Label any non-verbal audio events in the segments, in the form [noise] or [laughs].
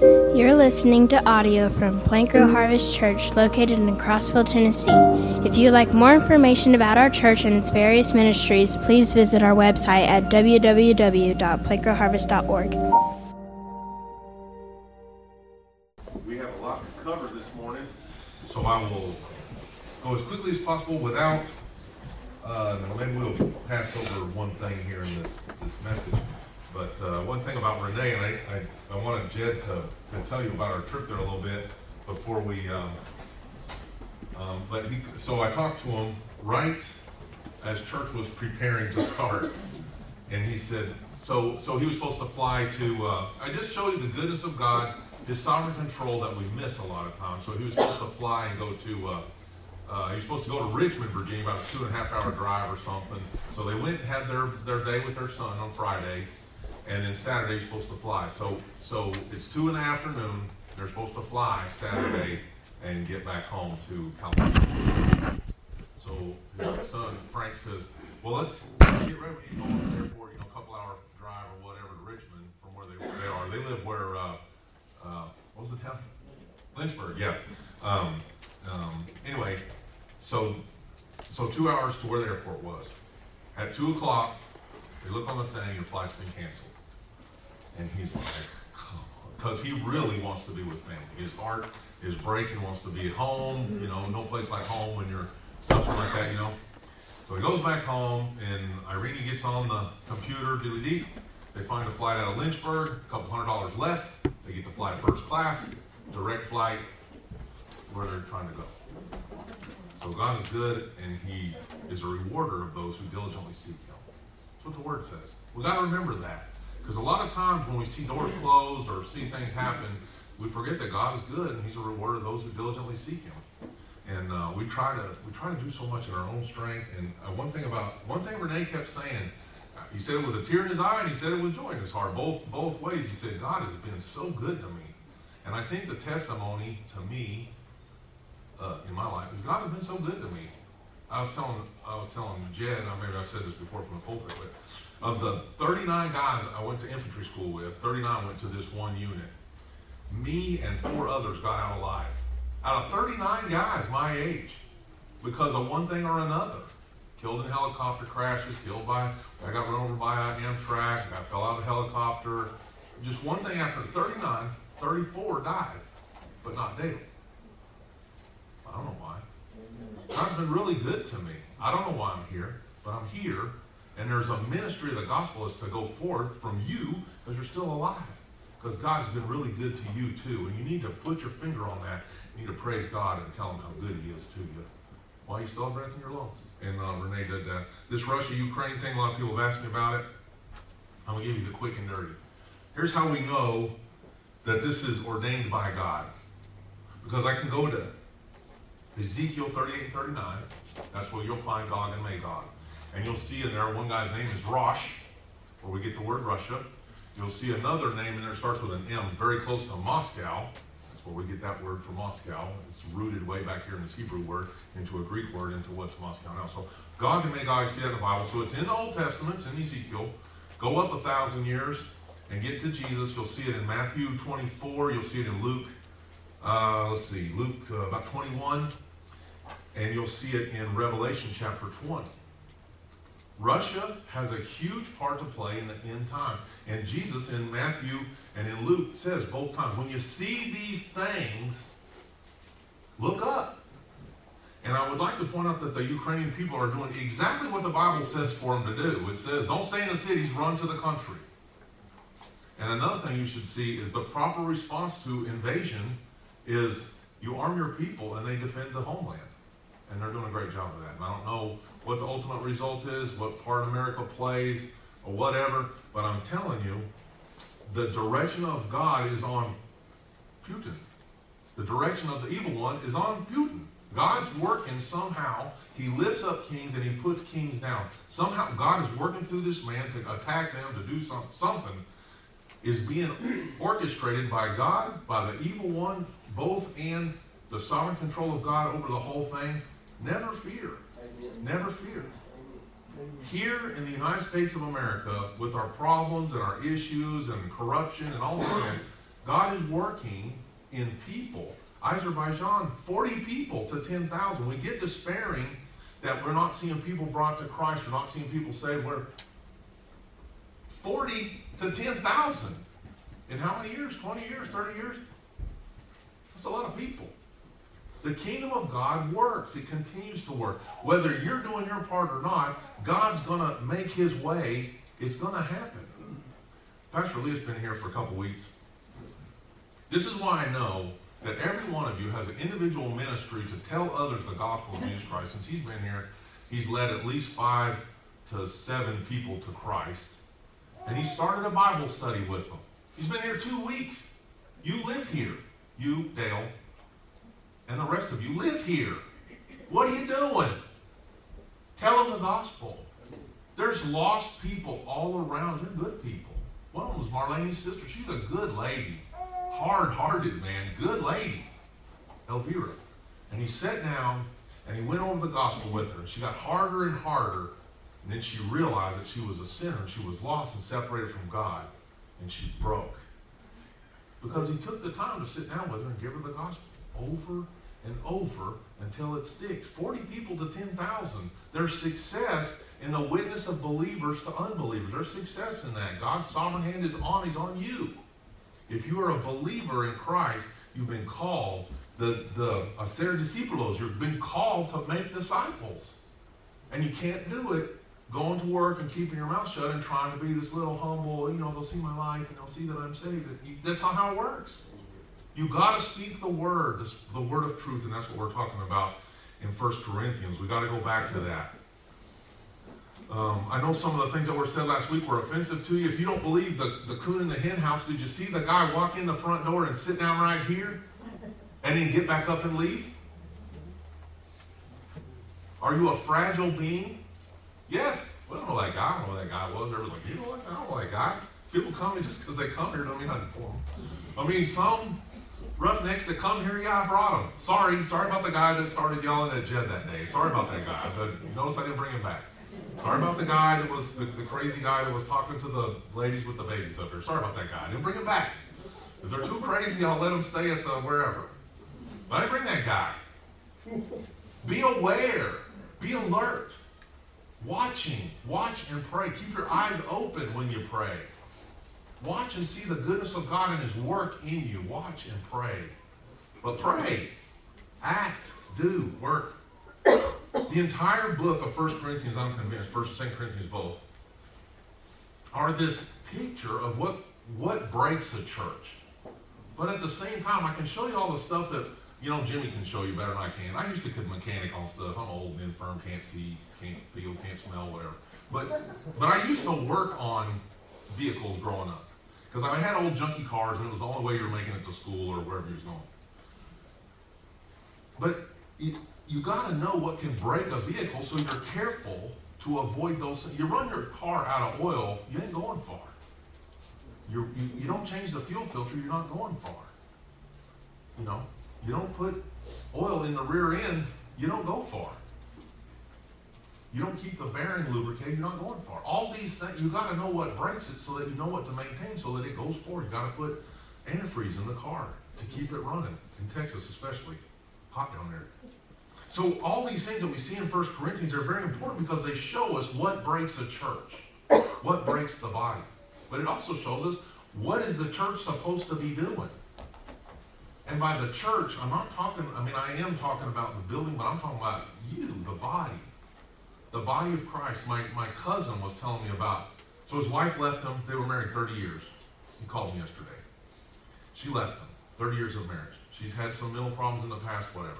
You're listening to audio from Plank Row Harvest Church located in Crossville, Tennessee. If you'd like more information about our church and its various ministries, please visit our website at www.plankrowharvest.org. We have a lot to cover this morning, so I will go as quickly as possible without, uh, maybe we'll pass over one thing here in this. But uh, one thing about Renee, and I, I, I wanted Jed to, to tell you about our trip there a little bit before we, um, um, but he, so I talked to him right as church was preparing to start. And he said, so, so he was supposed to fly to, uh, I just showed you the goodness of God, his sovereign control that we miss a lot of times. So he was supposed to fly and go to, uh, uh, he was supposed to go to Richmond, Virginia, about a two and a half hour drive or something. So they went and had their, their day with their son on Friday and then Saturday you're supposed to fly. So so it's two in the afternoon. They're supposed to fly Saturday and get back home to California. So his son Frank says, "Well, let's, let's get ready you go to the airport. You know, a couple hour drive or whatever to Richmond from where they, they are. They live where uh, uh, what was the town? Lynchburg. Yeah. Um, um, anyway, so so two hours to where the airport was. At two o'clock, they look on the thing, your flight's been canceled. And he's like, because he really wants to be with family. His heart is breaking, wants to be at home, you know, no place like home when you're something like that, you know. So he goes back home, and Irene gets on the computer, diddly dee. They find a flight out of Lynchburg, a couple hundred dollars less. They get to fly first class, direct flight, where they're trying to go. So God is good, and He is a rewarder of those who diligently seek Him. That's what the Word says. We've got to remember that. Because a lot of times when we see doors closed or see things happen, we forget that God is good and He's a rewarder of those who diligently seek Him. And uh, we try to we try to do so much in our own strength. And uh, one thing about one thing Renee kept saying, uh, he said it with a tear in his eye, and he said it with joy in his heart. Both both ways. He said God has been so good to me. And I think the testimony to me uh, in my life is God has been so good to me. I was telling I was telling Jed, maybe I've said this before from the pulpit, but of the 39 guys I went to infantry school with, 39 went to this one unit. Me and four others got out alive. Out of 39 guys my age, because of one thing or another. Killed in helicopter crashes, killed by, I got run over by an amtrac, I fell out of a helicopter. Just one thing after 39, 34 died, but not Dale. I don't know why. God's been really good to me. I don't know why I'm here, but I'm here and there's a ministry of the gospel is to go forth from you because you're still alive. Because God's been really good to you too. And you need to put your finger on that. You need to praise God and tell him how good he is to you. While you still have breath in your lungs. And uh, Renee did that. This Russia-Ukraine thing, a lot of people have asked me about it. I'm going to give you the quick and dirty. Here's how we know that this is ordained by God. Because I can go to Ezekiel 38 and 39. That's where you'll find Gog and Magog. And you'll see in there, one guy's name is Rosh, where we get the word Russia. You'll see another name in there starts with an M, very close to Moscow. That's where we get that word for Moscow. It's rooted way back here in this Hebrew word into a Greek word into what's Moscow now. So Gog and Magog see that in the Bible. So it's in the Old Testament, it's in Ezekiel. Go up a thousand years and get to Jesus. You'll see it in Matthew 24. You'll see it in Luke. Uh, let's see, Luke uh, about 21. And you'll see it in Revelation chapter 20. Russia has a huge part to play in the end time. And Jesus in Matthew and in Luke says both times, when you see these things, look up. And I would like to point out that the Ukrainian people are doing exactly what the Bible says for them to do. It says, don't stay in the cities, run to the country. And another thing you should see is the proper response to invasion is you arm your people and they defend the homeland. And they're doing a great job of that. And I don't know what the ultimate result is, what part America plays, or whatever. But I'm telling you, the direction of God is on Putin. The direction of the evil one is on Putin. God's working somehow. He lifts up kings and he puts kings down. Somehow God is working through this man to attack them, to do some, something. Is being orchestrated by God, by the evil one, both and the sovereign control of God over the whole thing. Never fear. Never fear. Here in the United States of America, with our problems and our issues and corruption and all of that, God is working in people. Azerbaijan, 40 people to 10,000. We get despairing that we're not seeing people brought to Christ, we're not seeing people saved. We're 40 to 10,000. In how many years? 20 years? 30 years? That's a lot of people. The kingdom of God works. It continues to work. Whether you're doing your part or not, God's going to make his way. It's going to happen. Pastor Leah's been here for a couple weeks. This is why I know that every one of you has an individual ministry to tell others the gospel of Jesus Christ. Since he's been here, he's led at least five to seven people to Christ. And he started a Bible study with them. He's been here two weeks. You live here. You, Dale, and the rest of you live here. What are you doing? Tell them the gospel. There's lost people all around. They're good people. One of them was Marlene's sister. She's a good lady. Hard-hearted, man. Good lady. Elvira. And he sat down and he went over the gospel with her. And She got harder and harder. And then she realized that she was a sinner. And she was lost and separated from God. And she broke. Because he took the time to sit down with her and give her the gospel over and over until it sticks. 40 people to 10,000. There's success in the witness of believers to unbelievers. There's success in that. God's sovereign hand is on, He's on you. If you are a believer in Christ, you've been called, the, the hacer discípulos, you've been called to make disciples. And you can't do it going to work and keeping your mouth shut and trying to be this little humble, you know, they'll see my life and they'll see that I'm saved. That's not how it works. You got to speak the word, the word of truth, and that's what we're talking about in 1 Corinthians. We got to go back to that. Um, I know some of the things that were said last week were offensive to you. If you don't believe the, the coon in the hen house, did you see the guy walk in the front door and sit down right here and then get back up and leave? Are you a fragile being? Yes. We don't know that guy. I don't know that guy was. Everyone's like, you know what? I don't know that guy. People come here just because they come here don't mean nothing for them. I mean, some roughnecks that come here, yeah, I brought them. Sorry, sorry about the guy that started yelling at Jed that day. Sorry about that guy. But notice I didn't bring him back. Sorry about the guy that was the, the crazy guy that was talking to the ladies with the babies up here. Sorry about that guy. I didn't bring him back. If they're too crazy, I'll let them stay at the wherever. But I didn't bring that guy. Be aware. Be alert. Watching. Watch and pray. Keep your eyes open when you pray. Watch and see the goodness of God and His work in you. Watch and pray. But pray. Act. Do. Work. The entire book of 1 Corinthians, I'm convinced, 1 and 2 Corinthians both, are this picture of what, what breaks a church. But at the same time, I can show you all the stuff that, you know, Jimmy can show you better than I can. I used to could mechanic on stuff. I'm old and infirm, can't see, can't feel, can't smell, whatever. But, but I used to work on vehicles growing up. Because I had old junky cars, and it was the only way you were making it to school or wherever you was going. But it, you got to know what can break a vehicle so you're careful to avoid those things. You run your car out of oil, you ain't going far. You're, you, you don't change the fuel filter, you're not going far. You know, you don't put oil in the rear end, you don't go far. You don't keep the bearing lubricated, you're not going far. All these things, you got to know what breaks it so that you know what to maintain so that it goes forward. You got to put antifreeze in the car to keep it running, in Texas especially. Hot down there. So all these things that we see in 1 Corinthians are very important because they show us what breaks a church, what breaks the body. But it also shows us what is the church supposed to be doing. And by the church, I'm not talking, I mean, I am talking about the building, but I'm talking about you, the body. The body of Christ. My, my cousin was telling me about, so his wife left him. They were married 30 years. He called me yesterday. She left him. 30 years of marriage. She's had some mental problems in the past, whatever.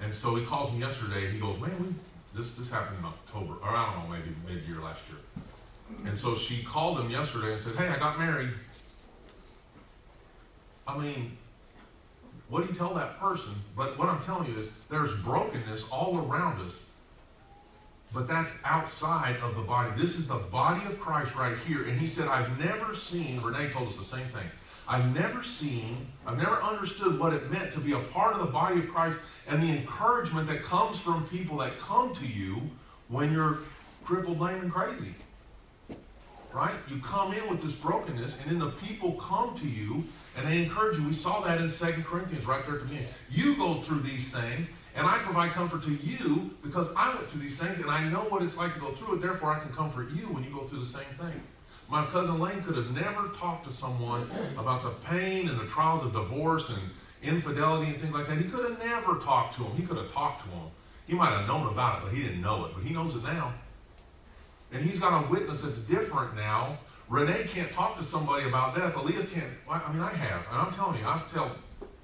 And so he calls me yesterday. He goes, man, we, this, this happened in October, or I don't know, maybe mid-year last year. And so she called him yesterday and said, hey, I got married. I mean, what do you tell that person? But what I'm telling you is there's brokenness all around us. But that's outside of the body. This is the body of Christ right here. And he said, I've never seen, Renee told us the same thing. I've never seen, I've never understood what it meant to be a part of the body of Christ and the encouragement that comes from people that come to you when you're crippled, lame, and crazy. right? You come in with this brokenness, and then the people come to you and they encourage you. We saw that in Second Corinthians right there at the beginning. You go through these things, and I provide comfort to you because I went through these things and I know what it's like to go through it. Therefore, I can comfort you when you go through the same things. My cousin Lane could have never talked to someone about the pain and the trials of divorce and infidelity and things like that. He could have never talked to him. He could have talked to him. He might have known about it, but he didn't know it. But he knows it now. And he's got a witness that's different now. Renee can't talk to somebody about death. Elias can't. I mean, I have. And I'm telling you, I've felt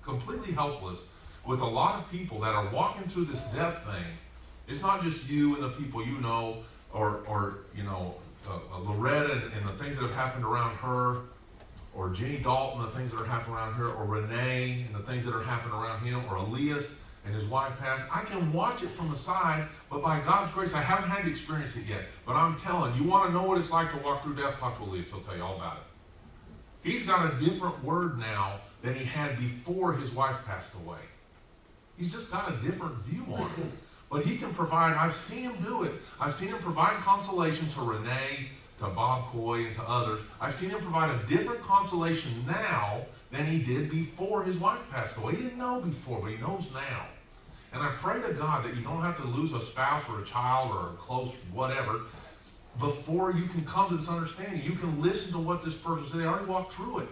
completely helpless with a lot of people that are walking through this death thing. It's not just you and the people you know, or, or you know, uh, uh, Loretta and, and, the things that have happened around her, or Jenny Dalton, the things that are happening around her, or Renee and the things that are happening around him, or Elias and his wife passed. I can watch it from the side, but by God's grace, I haven't had to experience it yet. But I'm telling you, want to know what it's like to walk through death? Talk to Elias. He'll tell you all about it. He's got a different word now than he had before his wife passed away. He's just got a different view on it. But he can provide, I've seen him do it. I've seen him provide consolation to Renee, to Bob Coy, and to others. I've seen him provide a different consolation now than he did before his wife passed away. He didn't know before, but he knows now. And I pray to God that you don't have to lose a spouse or a child or a close whatever before you can come to this understanding. You can listen to what this person said. They already walked through it.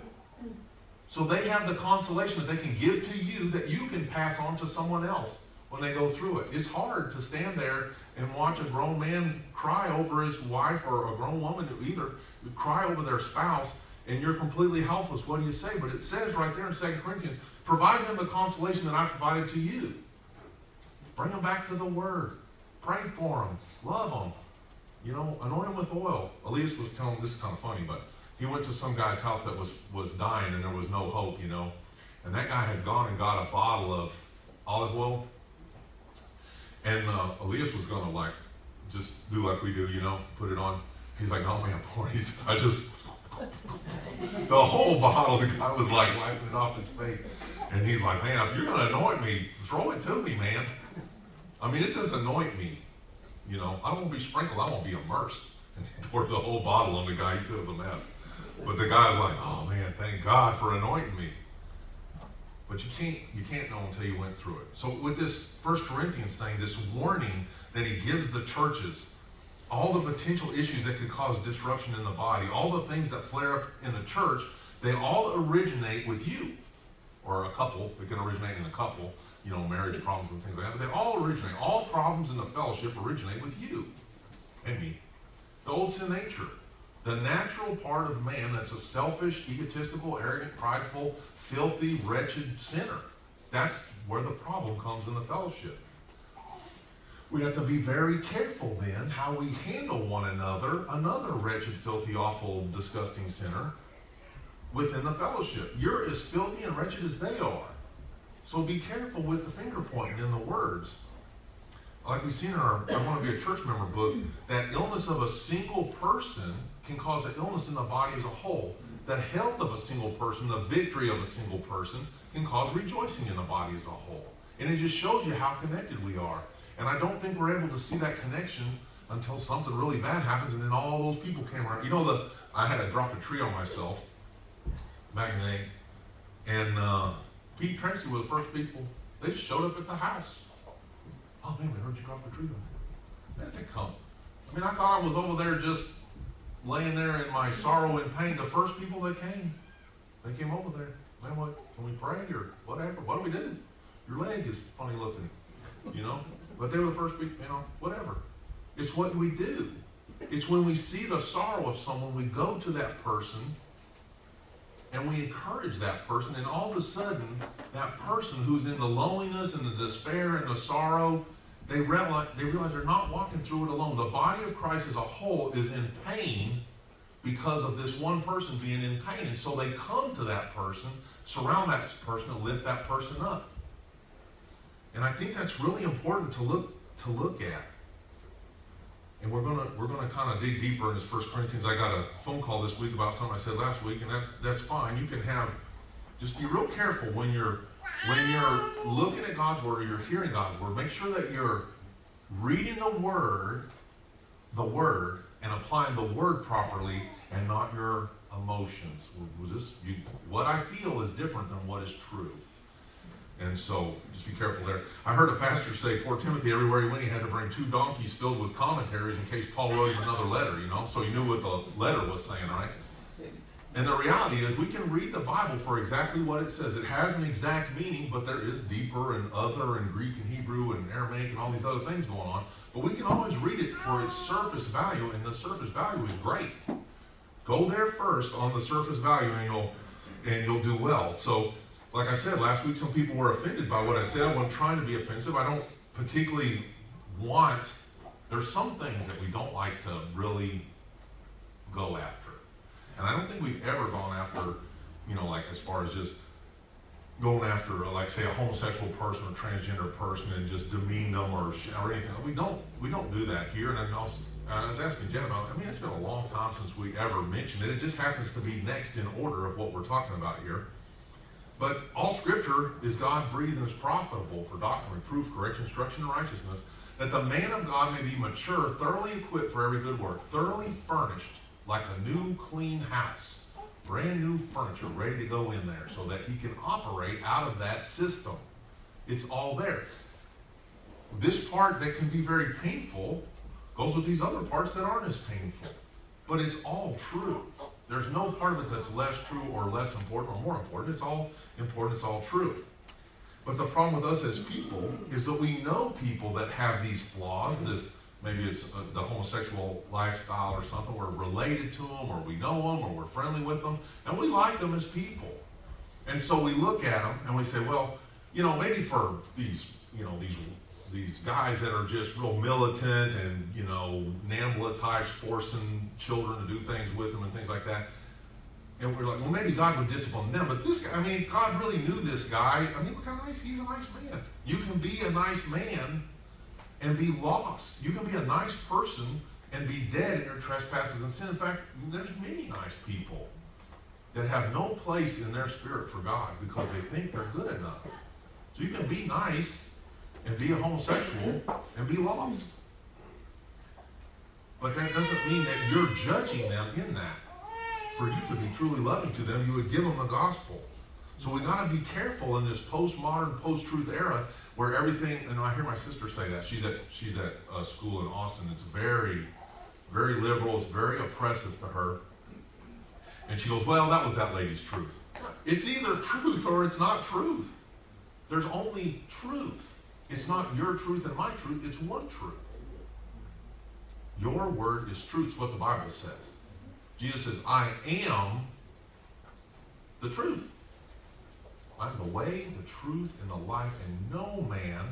So they have the consolation that they can give to you that you can pass on to someone else when they go through it. It's hard to stand there and watch a grown man cry over his wife or a grown woman either cry over their spouse and you're completely helpless. What do you say? But it says right there in 2 Corinthians, provide them the consolation that I provided to you. Bring them back to the Word. Pray for them. Love them. You know, anoint them with oil. Elias was telling, this is kind of funny, but he went to some guy's house that was, was dying and there was no hope, you know. And that guy had gone and got a bottle of olive oil. And uh, Elias was going to, like, just do like we do, you know, put it on. He's like, no, man, [laughs] please. I just, [laughs] the whole bottle, the guy was like wiping it off his face. And he's like, man, if you're going to anoint me, throw it to me, man. I mean, it says anoint me. You know, I don't want to be sprinkled, I want to be immersed. [laughs] And poured the whole bottle on the guy. He said it was a mess. But the guy's like, oh man, thank God for anointing me. But you can't you can't know until you went through it. So with this First Corinthians thing, this warning that he gives the churches, all the potential issues that could cause disruption in the body, all the things that flare up in the church, they all originate with you. Or a couple, it can originate in a couple, you know, marriage problems and things like that. But they all originate. All problems in the fellowship originate with you and me. The old sin nature. The natural part of man that's a selfish, egotistical, arrogant, prideful, filthy, wretched sinner. That's where the problem comes in the fellowship. We have to be very careful then how we handle one another, another wretched, filthy, awful, disgusting sinner, within the fellowship. You're as filthy and wretched as they are. So be careful with the finger pointing in the words like we've seen in our I Want to Be a Church Member book, that illness of a single person can cause an illness in the body as a whole. The health of a single person, the victory of a single person, can cause rejoicing in the body as a whole. And it just shows you how connected we are. And I don't think we're able to see that connection until something really bad happens and then all those people came around. You know, the I had to drop a tree on myself back in the day. And uh, Pete Tracy were the first people. They just showed up at the house. Oh man, we heard you drop a tree on me. They come. I mean, I thought I was over there just laying there in my sorrow and pain. The first people that came, they came over there. Man, what? Can we pray or whatever? What do we do? Your leg is funny looking, you know. But they were the first people, you know. Whatever. It's what we do. It's when we see the sorrow of someone, we go to that person and we encourage that person, and all of a sudden, that person who's in the loneliness and the despair and the sorrow, they realize, they realize they're not walking through it alone. The body of Christ as a whole is in pain because of this one person being in pain. And so they come to that person, surround that person, and lift that person up. And I think that's really important to look to look at. And we're gonna we're gonna kind of dig deeper in this First Corinthians. I got a phone call this week about something I said last week, and that's that's fine. You can have just be real careful when you're when you're looking at God's word or you're hearing God's word. Make sure that you're reading the word, the word, and applying the word properly, and not your emotions. This, you, what I feel is different than what is true. And so just be careful there. I heard a pastor say poor Timothy, everywhere he went, he had to bring two donkeys filled with commentaries in case Paul wrote him another letter, you know, so he knew what the letter was saying, right? And the reality is, we can read the Bible for exactly what it says. It has an exact meaning, but there is deeper and other and Greek and Hebrew and Aramaic and all these other things going on. But we can always read it for its surface value, and the surface value is great. Go there first on the surface value, and you'll and you'll do well. So, like I said last week, some people were offended by what I said. I wasn't trying to be offensive. I don't particularly want. There's some things that we don't like to really go after. And I don't think we've ever gone after, you know, like as far as just going after, like say, a homosexual person or transgender person and just demean them or, or anything. We don't we don't do that here. And I was, I was asking Jen about. I mean, it's been a long time since we ever mentioned it. It just happens to be next in order of what we're talking about here. But all Scripture is God breathed and is profitable for doctrine, reproof, correction, instruction, and righteousness, that the man of God may be mature, thoroughly equipped for every good work, thoroughly furnished like a new, clean house, brand new furniture ready to go in there so that he can operate out of that system. It's all there. This part that can be very painful goes with these other parts that aren't as painful. But it's all true. There's no part of it that's less true or less important or more important. It's all important, it's all true. But the problem with us as people is that we know people that have these flaws, this maybe it's uh, the homosexual lifestyle or something. We're related to them, or we know them, or we're friendly with them, and we like them as people. And so we look at them and we say, well, you know, maybe for these, you know, these these guys that are just real militant and you know, NAMBLA types forcing children to do things with them and things like that. And we're like, well, maybe God would discipline them. But this guy, I mean, God really knew this guy. I mean, look how nice, he's a nice man. You can be a nice man and be lost. You can be a nice person and be dead in your trespasses and sin. In fact, there's many nice people that have no place in their spirit for God because they think they're good enough. So you can be nice and be a homosexual and be lost. But that doesn't mean that you're judging them in that. For you to be truly loving to them, you would give them the gospel. So we got to be careful in this postmodern, post-truth era where everything, and I hear my sister say that. She's at, she's at a school in Austin. It's very, very liberal. It's very oppressive to her. And she goes, well, that was that lady's truth. It's either truth or it's not truth. There's only truth. It's not your truth and my truth. It's one truth. Your word is truth. It's what the Bible says. Jesus says, I am the truth. I'm the way, the truth, and the life, and no man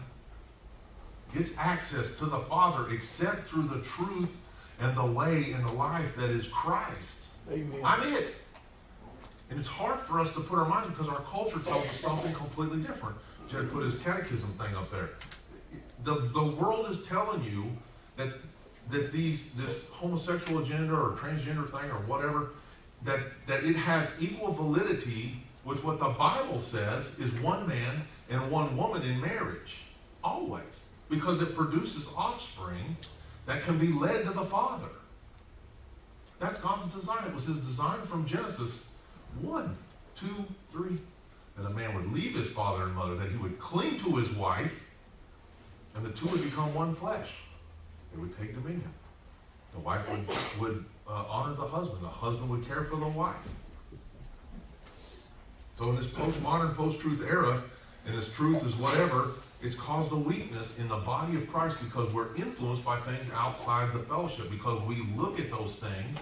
gets access to the Father except through the truth and the way and the life that is Christ. Amen. I'm it. And it's hard for us to put our minds because our culture tells us something completely different. Jed put his catechism thing up there. The, the world is telling you that that these this homosexual agenda or transgender thing or whatever, that, that it has equal validity with what the Bible says is one man and one woman in marriage. Always. Because it produces offspring that can be led to the Father. That's God's design. It was his design from Genesis 1, 2, 3. That a man would leave his father and mother, that he would cling to his wife, and the two would become one flesh. They would take dominion. The wife would, would uh, honor the husband. The husband would care for the wife. So in this postmodern, post-truth era, and this truth is whatever, it's caused a weakness in the body of Christ because we're influenced by things outside the fellowship. Because we look at those things,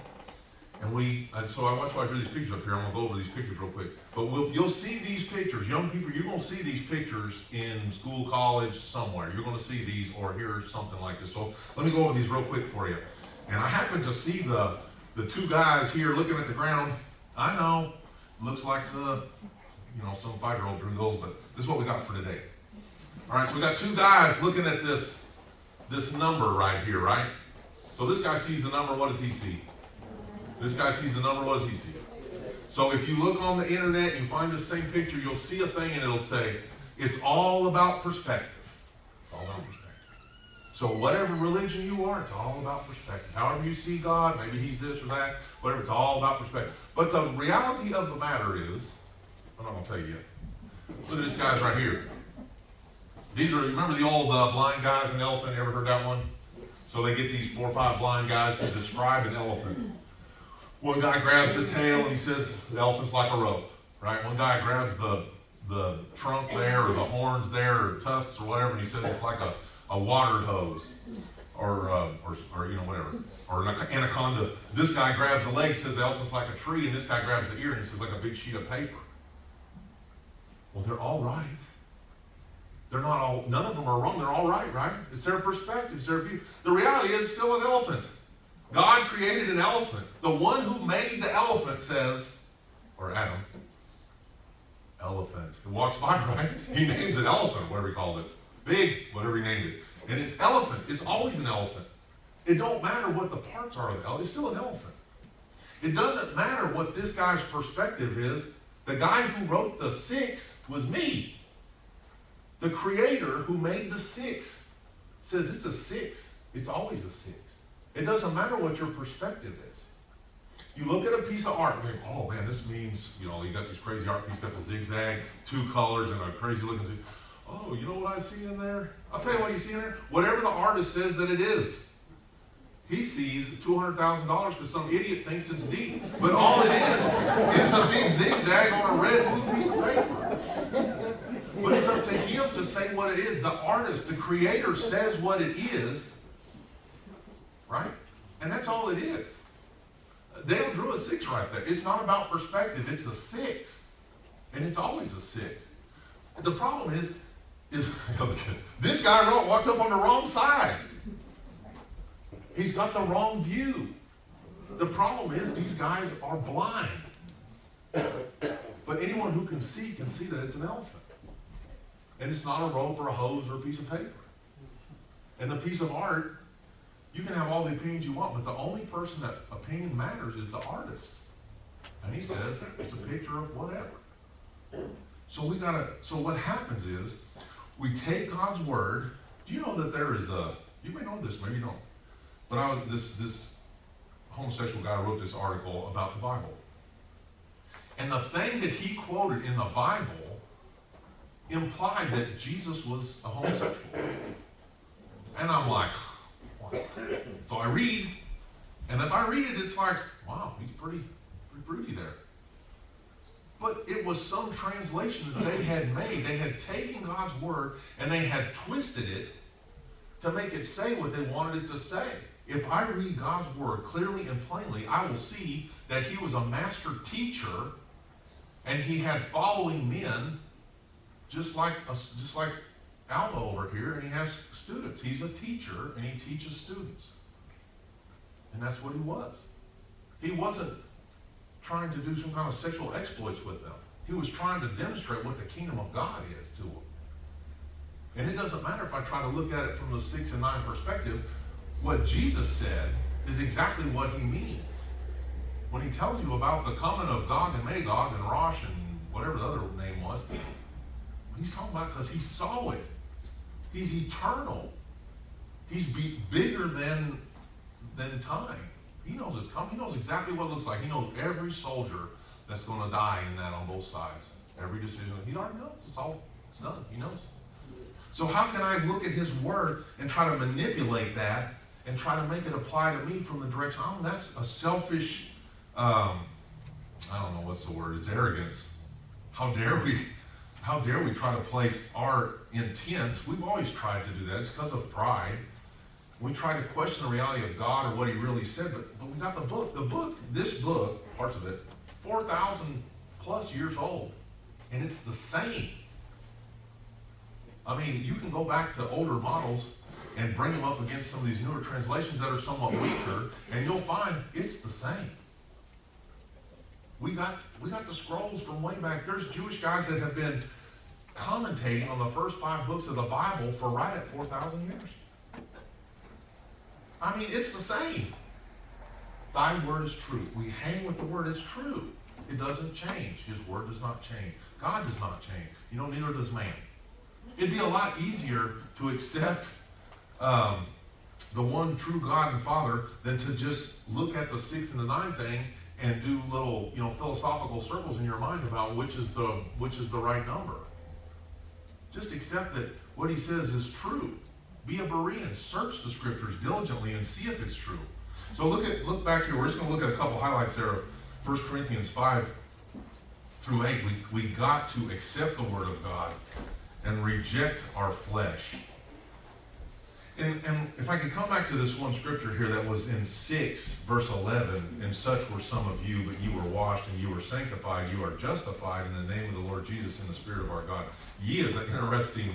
and we. And so I watch why I drew these pictures up here. I'm gonna go over these pictures real quick. But we'll, you'll see these pictures, young people. You're gonna see these pictures in school, college, somewhere. You're gonna see these or hear something like this. So let me go over these real quick for you. And I happen to see the the two guys here looking at the ground. I know looks like the, you know, some five-year-old drew those, but this is what we got for today. All right, so we got two guys looking at this, this number right here, right? So this guy sees the number, what does he see? This guy sees the number, what does he see? So if you look on the internet and you find the same picture, you'll see a thing and it'll say, it's all about perspective. It's all about perspective. So whatever religion you are, it's all about perspective. However you see God, maybe He's this or that, whatever, it's all about perspective. But the reality of the matter is, I'm not going to tell you yet. Look at these guys right here. These are, remember the old uh, blind guys and elephant? You ever heard that one? So they get these four or five blind guys to describe an elephant. One guy grabs the tail and he says the elephant's like a rope, right? One guy grabs the the trunk there or the horns there or tusks or whatever, and he says it's like a, a water hose or, uh, or, or, you know, whatever. Or an anaconda. This guy grabs the leg, says the elephant's like a tree, and this guy grabs the ear and says like a big sheet of paper. Well, they're all right. They're not all, none of them are wrong. They're all right, right? It's their perspective, it's their view. The reality is still an elephant. God created an elephant. The one who made the elephant says, or Adam, elephant. It walks by, [laughs] right? He names it elephant, whatever he called it. Big, whatever he named it. And it's elephant. It's always an elephant. It don't matter what the parts are of the elephant. It's still an elephant. It doesn't matter what this guy's perspective is. The guy who wrote the six was me. The creator who made the six says it's a six. It's always a six. It doesn't matter what your perspective is. You look at a piece of art and think, oh man, this means, you know, you got these crazy art piece, got the zigzag, two colors, and a crazy looking zig. Oh, you know what I see in there? I'll tell you what you see in there. Whatever the artist says that it is. He sees $200,000 because some idiot thinks it's deep. But all it is is a big zigzag on a red piece of paper. But it's up to him to say what it is. The artist, the creator says what it is, right? And that's all it is. Dale drew a six right there. It's not about perspective, it's a six. And it's always a six. The problem is, is [laughs] this guy walked up on the wrong side. He's got the wrong view. The problem is these guys are blind. But anyone who can see can see that it's an elephant. And it's not a rope or a hose or a piece of paper. And the piece of art you can have all the opinions you want, but the only person that opinion matters is the artist. And he says it's a picture of whatever. So we gotta. So what happens is we take God's word. Do you know that there is a? You may know this, maybe you don't. But I was this this homosexual guy wrote this article about the Bible, and the thing that he quoted in the Bible implied that Jesus was a homosexual. And I'm like, so I read, and if I read it, it's like, wow, he's pretty, pretty broody there. But it was some translation that they had made. They had taken God's word and they had twisted it to make it say what they wanted it to say. If I read God's word clearly and plainly, I will see that he was a master teacher and he had following men just like a, just like Alma over here, and he has students. He's a teacher, and he teaches students. And that's what he was. He wasn't trying to do some kind of sexual exploits with them. He was trying to demonstrate what the kingdom of God is to them. And it doesn't matter if I try to look at it from the six and nine perspective. What Jesus said is exactly what he means. When he tells you about the coming of Gog and Magog and Rosh and whatever the other name was, he's talking about because he saw it. He's eternal. He's bigger than, than time. He knows it's coming. He knows exactly what it looks like. He knows every soldier that's going to die in that on both sides. Every decision. He already knows. It's all, it's done. He knows. So how can I look at his word and try to manipulate that and try to make it apply to me from the direction, oh, that's a selfish, um, I don't know what's the word, it's arrogance. How dare we how dare we try to place our intent? We've always tried to do that. It's because of pride. We try to question the reality of God or what He really said, but, but we got the book. The book, this book, parts of it, 4,000 plus years old, and it's the same. I mean, you can go back to older models and bring them up against some of these newer translations that are somewhat weaker, and you'll find it's the same. We got we got the scrolls from way back. There's Jewish guys that have been commentating on the first five books of the Bible for right at 4,000 years. I mean, it's the same. Thy word is true. We hang with the word. It's true. It doesn't change. His word does not change. God does not change. You know, neither does man. It'd be a lot easier to accept um, the one true God and Father than to just look at the six and the nine thing and do little, you know, philosophical circles in your mind about which is the which is the right number. Just accept that what he says is true. Be a Berean. Search the scriptures diligently and see if it's true. So look at look back here. We're just going to look at a couple highlights there of 1 Corinthians 5 through 8. We, we got to accept the word of God and reject our flesh. And, and if I could come back to this one scripture here that was in 6, verse 11, and such were some of you, but you were washed and you were sanctified, you are justified in the name of the Lord Jesus in the Spirit of our God. Ye is an interesting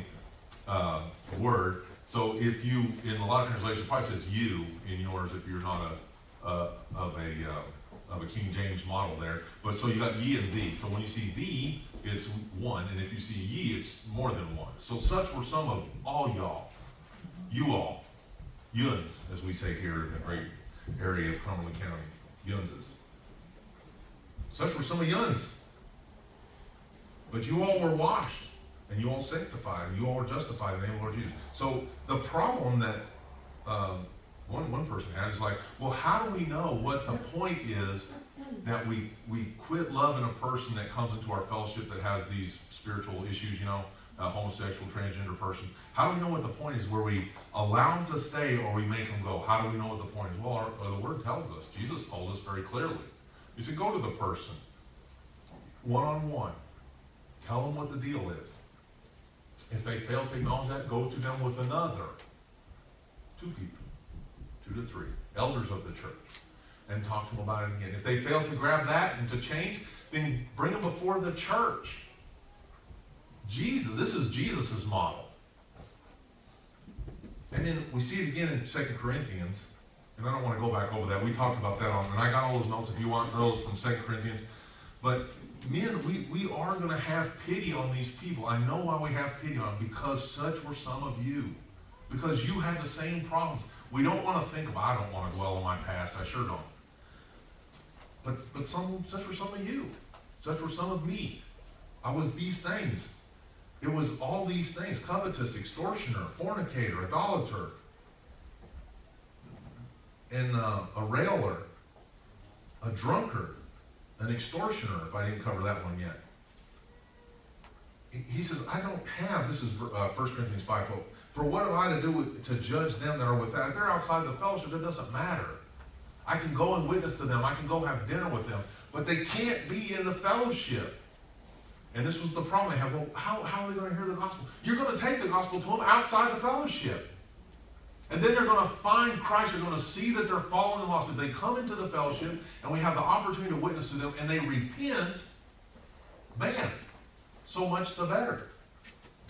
uh, word. So if you, in a lot of translations, probably says you in yours if you're not a, uh, of a uh, of a King James model there. But so you got ye and thee. So when you see thee, it's one, and if you see ye, it's more than one. So such were some of all y'all you all, Yuns, as we say here in the great area of Cumberland County, Yunses. Such were some of Yuns. But you all were washed, and you all sanctify, and you all justified in the name of the Lord Jesus. So the problem that uh, one, one person had is like, well, how do we know what the point is that we, we quit loving a person that comes into our fellowship that has these spiritual issues, you know? a homosexual, transgender person. How do we know what the point is? Where we allow them to stay or we make them go? How do we know what the point is? Well, our, the Word tells us. Jesus told us very clearly. He said, go to the person, one on one. Tell them what the deal is. If they fail to acknowledge that, go to them with another. Two people, two to three, elders of the church, and talk to them about it again. If they fail to grab that and to change, then bring them before the church Jesus, this is Jesus' model. And then we see it again in 2 Corinthians. And I don't want to go back over that. We talked about that on, and I got all those notes if you want those from 2 Corinthians. But men, we, we are going to have pity on these people. I know why we have pity on them, because such were some of you. Because you had the same problems. We don't want to think about, I don't want to dwell on my past. I sure don't. But, but some, such were some of you. Such were some of me. I was these things. It was all these things covetous, extortioner, fornicator, idolater, and uh, a railer, a drunkard, an extortioner, if I didn't cover that one yet. He says, I don't have, this is uh, 1 Corinthians 5 For what am I to do with, to judge them that are without? If they're outside the fellowship, it doesn't matter. I can go and witness to them. I can go have dinner with them. But they can't be in the fellowship. And this was the problem they had. Well, how, how are they going to hear the gospel? You're going to take the gospel to them outside the fellowship. And then they're going to find Christ. They're going to see that they're fallen and lost. If they come into the fellowship and we have the opportunity to witness to them and they repent, man, so much the better.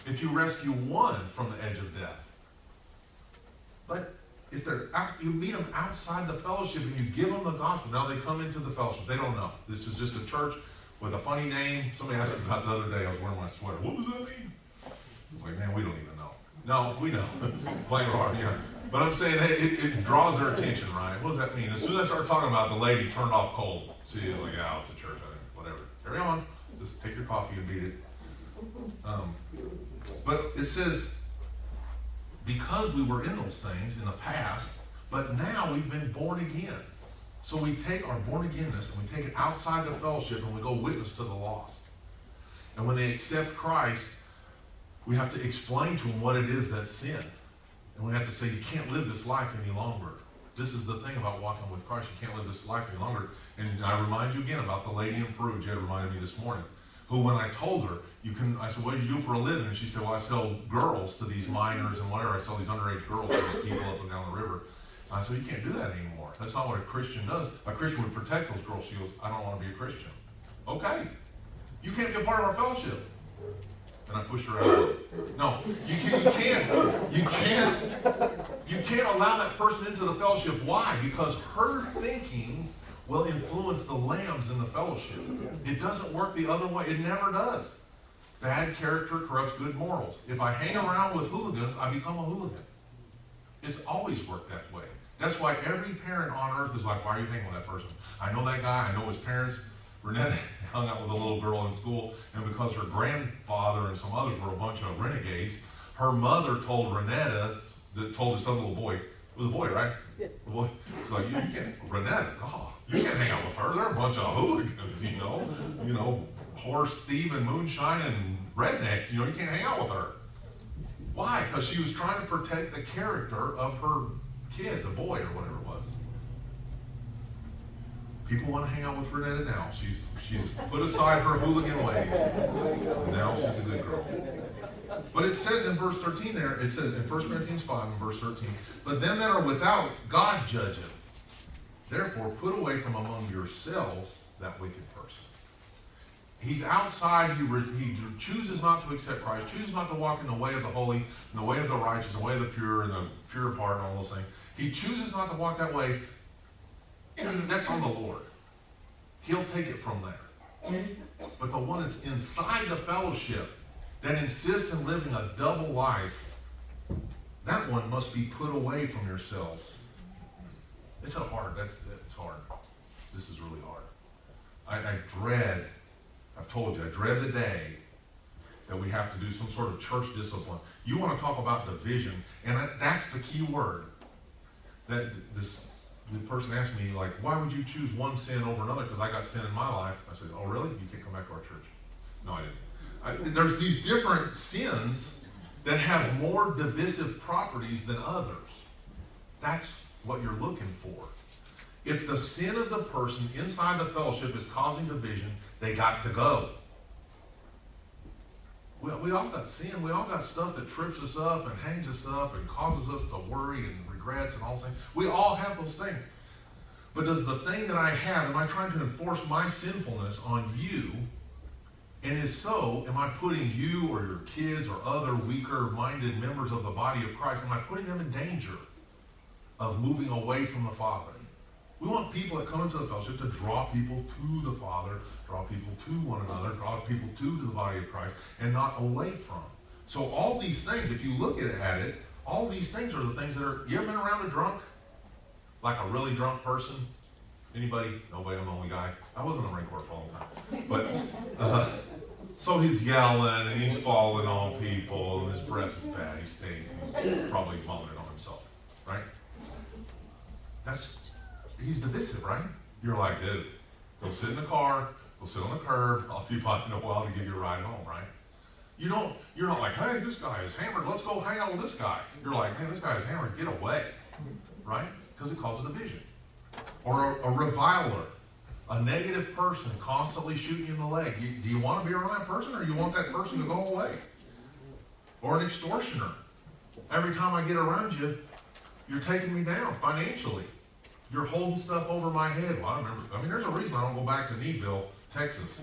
If you rescue one from the edge of death. But if they're out, you meet them outside the fellowship and you give them the gospel. Now they come into the fellowship. They don't know. This is just a church with a funny name. Somebody asked me about the other day. I was wearing my sweater. What does that mean? It's like, man, we don't even. No, we know. [laughs] Plain hard, yeah. But I'm saying it, it, it, draws their attention, right? What does that mean? As soon as I start talking about the lady turned off cold, see, it's like, oh, it's a church, I think, whatever. Carry on. Just take your coffee and beat it. Um, but it says, because we were in those things in the past, but now we've been born again. So we take our born againness and we take it outside the fellowship and we go witness to the lost. And when they accept Christ, we have to explain to them what it is that's sin. And we have to say, you can't live this life any longer. This is the thing about walking with Christ. You can't live this life any longer. And I remind you again about the lady in Peru. Jed reminded me this morning. Who, when I told her, you can, I said, what do you do for a living? And she said, well, I sell girls to these minors and whatever. I sell these underage girls to these people up and down the river. I said, you can't do that anymore. That's not what a Christian does. A Christian would protect those girls. She goes, I don't want to be a Christian. Okay. You can't be a part of our fellowship. And I pushed her out. No, you, can, you can't. You can't. You can't allow that person into the fellowship. Why? Because her thinking will influence the lambs in the fellowship. It doesn't work the other way. It never does. Bad character corrupts good morals. If I hang around with hooligans, I become a hooligan. It's always worked that way. That's why every parent on earth is like, why are you hanging with that person? I know that guy. I know his parents. Renetta hung out with a little girl in school, and because her grandfather and some others were a bunch of renegades, her mother told Renetta, that told his son, little boy, it was a boy, right? Yeah. The boy, he's like, you, you can't, Renette, oh, you can't hang out with her. They're a bunch of hooligans, you know, you know, horse thief and moonshine and rednecks. You know, you can't hang out with her. Why? Because she was trying to protect the character of her kid, the boy or whatever it was. People want to hang out with Renetta now. She's she's put aside her hooligan ways. Now she's a good girl. But it says in verse 13 there, it says in 1 Corinthians 5 and verse 13, but them that are without, God judgeth. Therefore, put away from among yourselves that wicked person. He's outside. He, re, he chooses not to accept Christ, chooses not to walk in the way of the holy, in the way of the righteous, the way of the pure, and the pure of heart, and all those things. He chooses not to walk that way. [clears throat] That's on the Lord. He'll take it from there. But the one that's inside the fellowship, that insists in living a double life, that one must be put away from yourselves. It's hard. That's it's hard. This is really hard. I, I dread. I've told you. I dread the day that we have to do some sort of church discipline. You want to talk about division, and that, that's the key word. That this the person asked me like, why would you choose one sin over another? Because I got sin in my life. I said, oh really? You can't come back to our church. No, I didn't. I, there's these different sins that have more divisive properties than others. That's what you're looking for. If the sin of the person inside the fellowship is causing division, they got to go. We, we all got sin. We all got stuff that trips us up and hangs us up and causes us to worry and regrets and all things. We all have those things. But does the thing that I have, am I trying to enforce my sinfulness on you and if so, am I putting you or your kids or other weaker minded members of the body of Christ, am I putting them in danger of moving away from the Father? We want people that come into the fellowship to draw people to the Father, draw people to one another, draw people to the body of Christ, and not away from. So all these things, if you look at it, all these things are the things that are. You ever been around a drunk? Like a really drunk person? Anybody? Nobody. I'm the only guy. I wasn't in the Marine Corps for a long time. But uh, so he's yelling and he's falling on people and his breath is bad. He stays. He's probably vomiting on himself, right? That's he's divisive, right? You're like, dude, go sit in the car, go sit on the curb. I'll be by in a while to give you a ride home, right? You don't. You're not like, hey, this guy is hammered. Let's go hang out with this guy. You're like, man, this guy is hammered. Get away, right? Because it causes division. Or a, a reviler a negative person constantly shooting you in the leg, you, do you want to be around that person or you want that person to go away? Or an extortioner. Every time I get around you, you're taking me down financially. You're holding stuff over my head. Well, I remember. I mean, there's a reason I don't go back to Needville, Texas,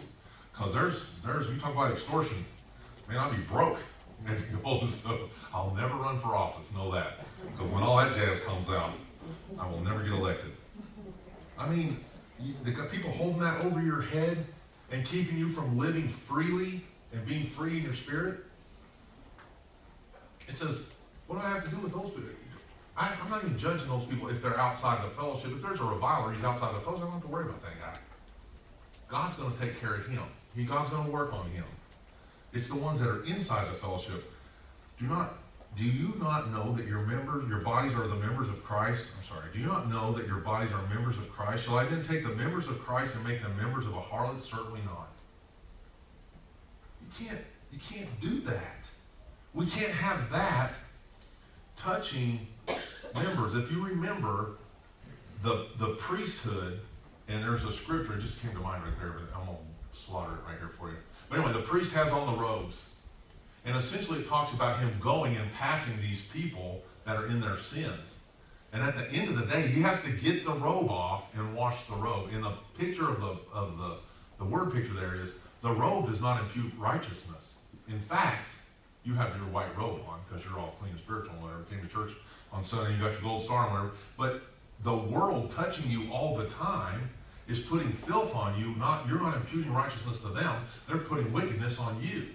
because there's there's you talk about extortion. Man, I'll be broke. [laughs] so I'll never run for office. Know that, because when all that jazz comes out, I will never get elected. I mean, the people holding that over your head and keeping you from living freely and being free in your spirit. It says, what do I have to do with those people? I, am not even judging those people if they're outside the fellowship. If there's a reviler, he's outside the fellowship, I don't have to worry about that guy. God's going to take care of him. He, God's going to work on him. It's the ones that are inside the fellowship. Do not do you not know that your members, your bodies are the members of Christ? I'm sorry. Do you not know that your bodies are members of Christ? Shall I then take the members of Christ and make them members of a harlot? Certainly not. You can't, you can't do that. We can't have that touching members. If you remember the, the priesthood, and there's a scripture, it just came to mind right there, but I'm to slaughter it right here for you. But anyway, the priest has on the robes. And essentially, it talks about him going and passing these people that are in their sins. And at the end of the day, he has to get the robe off and wash the robe. In the picture of the of the, the word picture there is the robe does not impute righteousness. In fact, you have your white robe on because you're all clean and spiritual and whatever. Came to church on Sunday, you got your gold star and whatever. But the world touching you all the time is putting filth on you. Not you're not imputing righteousness to them. They're putting wickedness on you.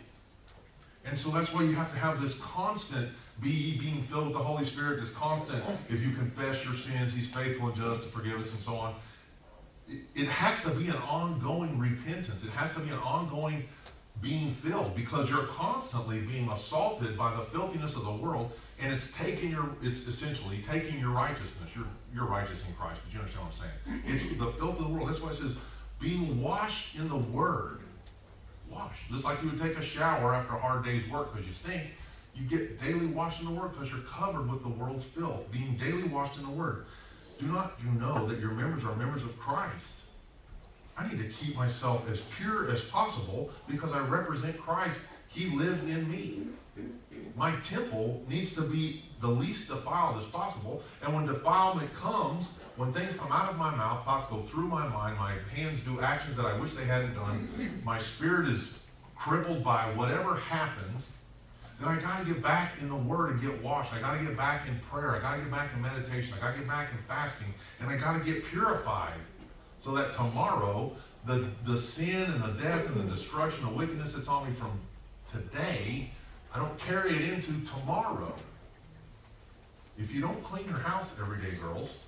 And so that's why you have to have this constant be being filled with the Holy Spirit, this constant, if you confess your sins, He's faithful and just to forgive us and so on. It has to be an ongoing repentance. It has to be an ongoing being filled because you're constantly being assaulted by the filthiness of the world and it's taking your it's essentially taking your righteousness. You're you're righteous in christ but you understand what i'm saying. It's the filth of the world. That's why it says being washed in the word. Washed. Just like you would take a shower after a hard day's work because you stink you get daily washed in the word because you're covered with the world's filth. Being daily washed in the word. Do not you know that your members are members of christ. I need to keep myself as pure as possible because I represent Christ. He lives in me. My temple needs to be the least defiled as possible. And when defilement comes, when things come out of my mouth, thoughts go through my mind, my hands do actions that I wish they hadn't done, my spirit is crippled by whatever happens, then I got to get back in the Word and get washed. I got to get back in prayer. I got to get back in meditation. I got to get back in fasting. And I got to get purified so that tomorrow the, the sin and the death and the destruction, the wickedness that's on me from today, I don't carry it into tomorrow. If you don't clean your house every day, girls,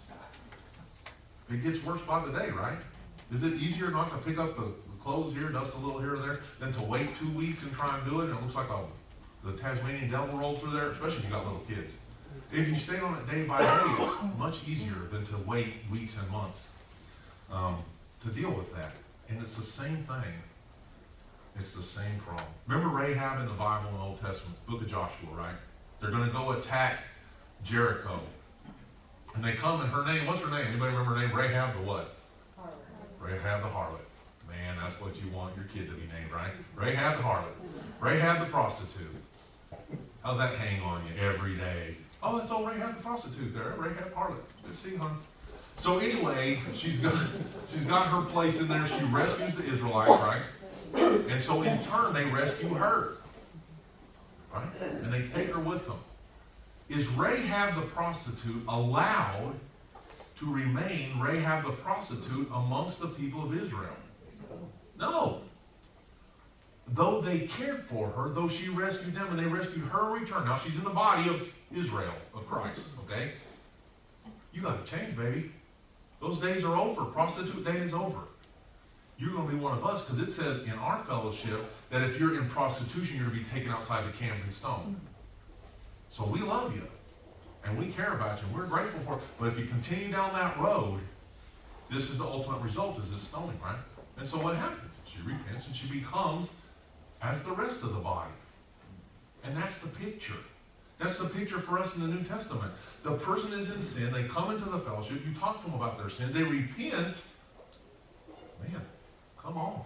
it gets worse by the day, right? Is it easier not to pick up the, the clothes here, dust a little here or there, than to wait two weeks and try and do it? And it looks like a, the Tasmanian devil rolled through there, especially if you got little kids. If you stay on it day by day, it's much easier than to wait weeks and months um, to deal with that. And it's the same thing. It's the same problem. Remember Rahab in the Bible in the Old Testament, book of Joshua, right? They're going to go attack Jericho. And they come and her name, what's her name? Anybody remember her name? Rahab the what? Harlot. Rahab the harlot. Man, that's what you want your kid to be named, right? Rahab the harlot. Rahab the prostitute. How's that hang on you every day? Oh, that's old Rahab the prostitute there. Rahab the harlot. Good see, hon. So anyway, she's got she's got her place in there. She rescues the Israelites, right? [coughs] And so in turn, they rescue her, right? And they take her with them. Is Rahab the prostitute allowed to remain Rahab the prostitute amongst the people of Israel? No. Though they cared for her, though she rescued them and they rescued her in return. Now she's in the body of Israel, of Christ, okay? You got to change, baby. Those days are over. Prostitute day is over. You're going to be one of us because it says in our fellowship that if you're in prostitution, you're going to be taken outside the camp and stoned. Mm-hmm. So we love you and we care about you and we're grateful for it. But if you continue down that road, this is the ultimate result is this stoning, right? And so what happens? She repents and she becomes as the rest of the body. And that's the picture. That's the picture for us in the New Testament. The person is in sin. They come into the fellowship. You talk to them about their sin. They repent. Man, come on.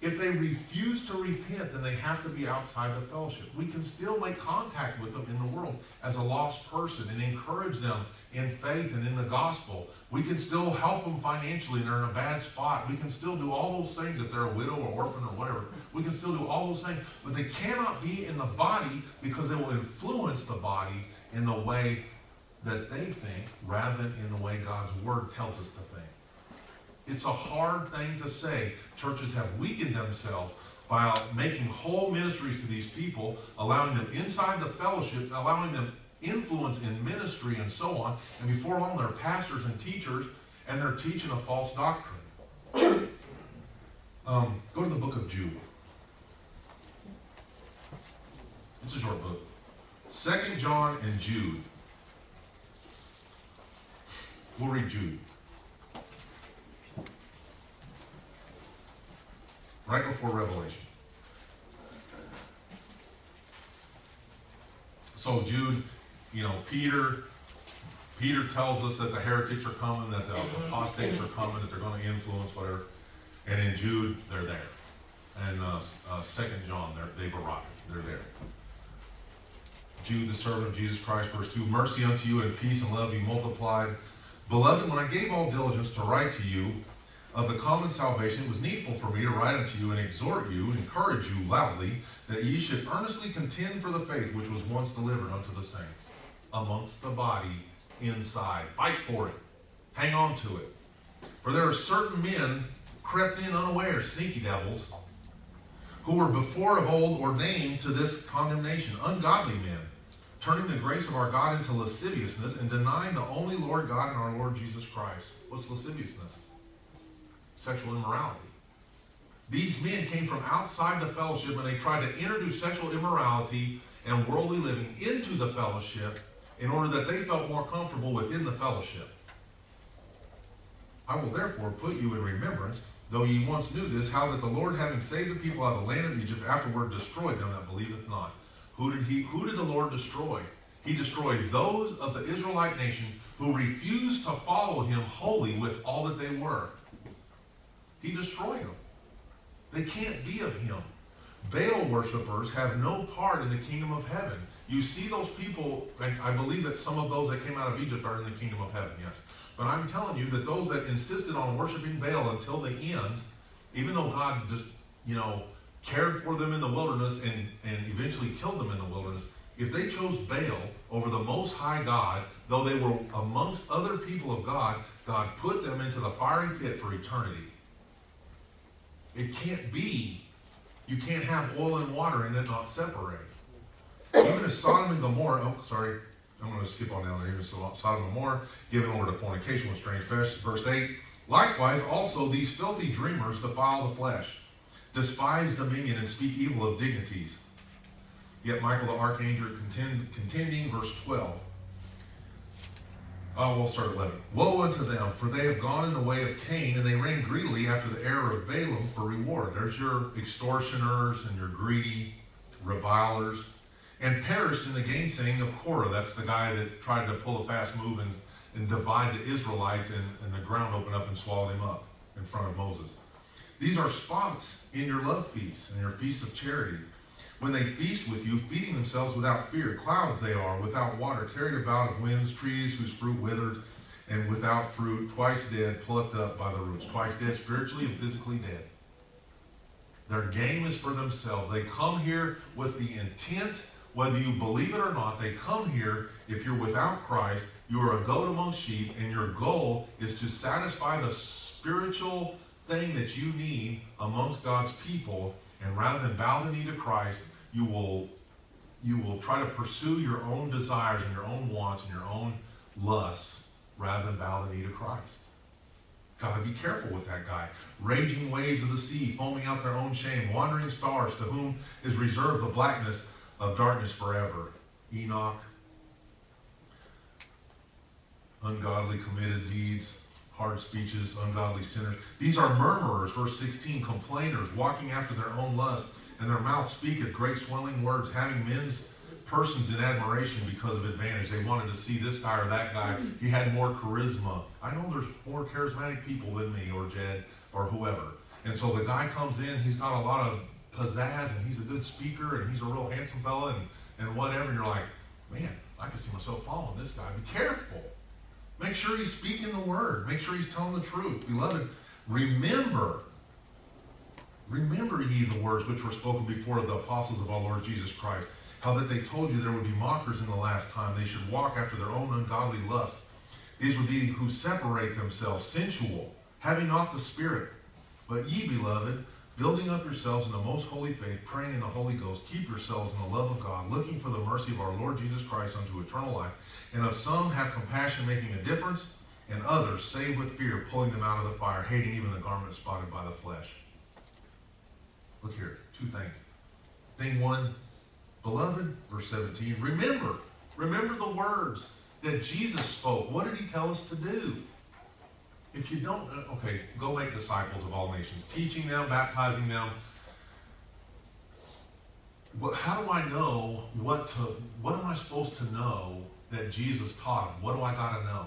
If they refuse to repent, then they have to be outside the fellowship. We can still make contact with them in the world as a lost person and encourage them in faith and in the gospel. We can still help them financially and they're in a bad spot. We can still do all those things if they're a widow or orphan or whatever. We can still do all those things, but they cannot be in the body because they will influence the body in the way that they think rather than in the way God's Word tells us to think. It's a hard thing to say. Churches have weakened themselves by making whole ministries to these people, allowing them inside the fellowship, allowing them influence in ministry and so on. And before long, they're pastors and teachers, and they're teaching a false doctrine. Um, go to the book of Jude. It's a short book. Second John and Jude. We'll read Jude. Right before Revelation. So Jude, you know, Peter, Peter tells us that the heretics are coming, that the apostates are coming, that they're going to influence whatever. And in Jude, they're there. And uh, uh, Second John, they've arrived. They're there. Jude, the servant of Jesus Christ, verse 2 Mercy unto you and peace and love be multiplied. Beloved, when I gave all diligence to write to you of the common salvation, it was needful for me to write unto you and exhort you, and encourage you loudly, that ye should earnestly contend for the faith which was once delivered unto the saints amongst the body inside. Fight for it. Hang on to it. For there are certain men crept in unaware, sneaky devils, who were before of old ordained to this condemnation, ungodly men, turning the grace of our God into lasciviousness and denying the only Lord God and our Lord Jesus Christ. What's lasciviousness? Sexual immorality. These men came from outside the fellowship and they tried to introduce sexual immorality and worldly living into the fellowship in order that they felt more comfortable within the fellowship. I will therefore put you in remembrance, though ye once knew this, how that the Lord, having saved the people out of the land of Egypt, afterward destroyed them that believeth not. Who did he who did the Lord destroy? He destroyed those of the Israelite nation who refused to follow him wholly with all that they were. He destroyed them. They can't be of him. Baal worshippers have no part in the kingdom of heaven. You see those people, and I believe that some of those that came out of Egypt are in the kingdom of heaven, yes. But I'm telling you that those that insisted on worshiping Baal until the end, even though God just, you know, cared for them in the wilderness and, and eventually killed them in the wilderness, if they chose Baal over the Most High God, though they were amongst other people of God, God put them into the fiery pit for eternity. It can't be. You can't have oil and water and it not separate. Even as Sodom and Gomorrah, oh, sorry, I'm going to skip on down there. Even Sodom and Gomorrah, given over to fornication with strange flesh. Verse 8, likewise also these filthy dreamers defile the flesh, despise dominion, and speak evil of dignities. Yet Michael the archangel contend, contending, verse 12. Oh, we'll start 11. Woe unto them, for they have gone in the way of Cain, and they ran greedily after the error of Balaam for reward. There's your extortioners and your greedy revilers. And perished in the gainsaying of Korah. That's the guy that tried to pull a fast move and, and divide the Israelites, and, and the ground opened up and swallowed him up in front of Moses. These are spots in your love feasts and your feasts of charity when they feast with you, feeding themselves without fear. Clouds they are, without water, carried about of winds, trees whose fruit withered, and without fruit, twice dead, plucked up by the roots. Twice dead, spiritually and physically dead. Their game is for themselves. They come here with the intent, whether you believe it or not, they come here, if you're without Christ, you are a goat among sheep, and your goal is to satisfy the spiritual thing that you need amongst God's people and rather than bow the knee to Christ, you will you will try to pursue your own desires and your own wants and your own lusts rather than bow the knee to Christ. Gotta be careful with that guy. Raging waves of the sea, foaming out their own shame, wandering stars, to whom is reserved the blackness of darkness forever. Enoch, ungodly committed deeds, hard speeches, ungodly sinners. These are murmurers, verse 16, complainers, walking after their own lust, and their mouth speaketh great swelling words, having men's persons in admiration because of advantage. They wanted to see this guy or that guy. He had more charisma. I know there's more charismatic people than me or Jed or whoever. And so the guy comes in, he's got a lot of pizzazz and he's a good speaker and he's a real handsome fella and, and whatever. And you're like, man, I can see myself following this guy. Be careful. Make sure he's speaking the word. Make sure he's telling the truth. Beloved, remember, remember ye the words which were spoken before of the apostles of our Lord Jesus Christ, how that they told you there would be mockers in the last time. They should walk after their own ungodly lusts. These would be who separate themselves, sensual, having not the Spirit. But ye, beloved, building up yourselves in the most holy faith, praying in the Holy Ghost, keep yourselves in the love of God, looking for the mercy of our Lord Jesus Christ unto eternal life. And of some have compassion, making a difference, and others save with fear, pulling them out of the fire, hating even the garment spotted by the flesh. Look here, two things. Thing one, beloved, verse 17, remember, remember the words that Jesus spoke. What did he tell us to do? If you don't, uh, okay, go make disciples of all nations, teaching them, baptizing them. But how do I know what to, what am I supposed to know that Jesus taught him. What do I got to know?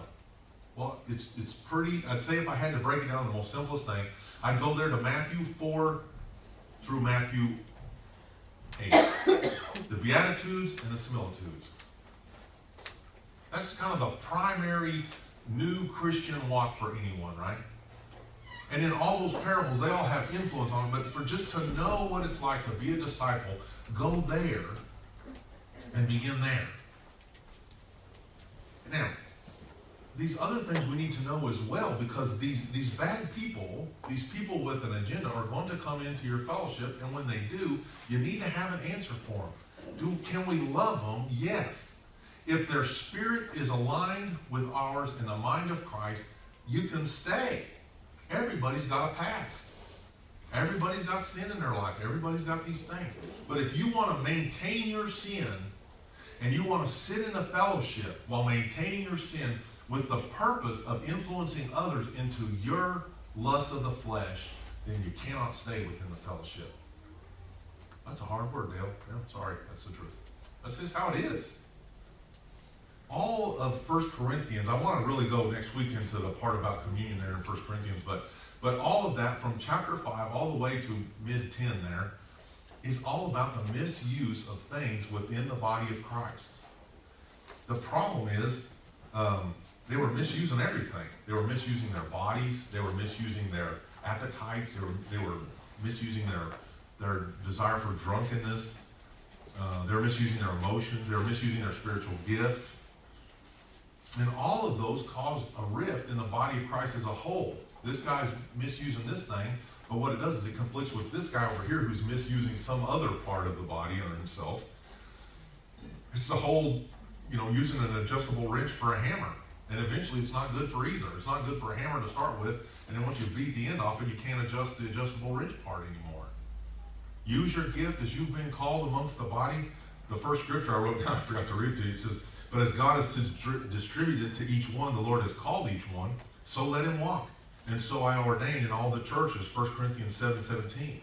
Well, it's, it's pretty, I'd say if I had to break it down, the most simplest thing, I'd go there to Matthew 4 through Matthew 8. [coughs] the Beatitudes and the Similitudes. That's kind of the primary new Christian walk for anyone, right? And in all those parables, they all have influence on them. But for just to know what it's like to be a disciple, go there and begin there. Now, these other things we need to know as well because these, these bad people, these people with an agenda, are going to come into your fellowship, and when they do, you need to have an answer for them. Do, can we love them? Yes. If their spirit is aligned with ours in the mind of Christ, you can stay. Everybody's got a past. Everybody's got sin in their life. Everybody's got these things. But if you want to maintain your sin and you want to sit in the fellowship while maintaining your sin with the purpose of influencing others into your lust of the flesh, then you cannot stay within the fellowship. That's a hard word, Dale. Yeah, sorry, that's the truth. That's just how it is. All of 1 Corinthians, I want to really go next week into the part about communion there in 1 Corinthians, but but all of that from chapter 5 all the way to mid 10 there is all about the misuse of things within the body of Christ. The problem is um, they were misusing everything. They were misusing their bodies. They were misusing their appetites. They were, they were misusing their, their desire for drunkenness. Uh, they were misusing their emotions. They were misusing their spiritual gifts. And all of those caused a rift in the body of Christ as a whole. This guy's misusing this thing, but what it does is it conflicts with this guy over here who's misusing some other part of the body or himself. It's the whole, you know, using an adjustable wrench for a hammer. And eventually it's not good for either. It's not good for a hammer to start with, and then once you beat the end off it, you can't adjust the adjustable wrench part anymore. Use your gift as you've been called amongst the body. The first scripture I wrote down, [laughs] I forgot to read to you, it says, But as God has distributed to each one, the Lord has called each one, so let him walk. And so I ordain in all the churches, 1 Corinthians 7 17.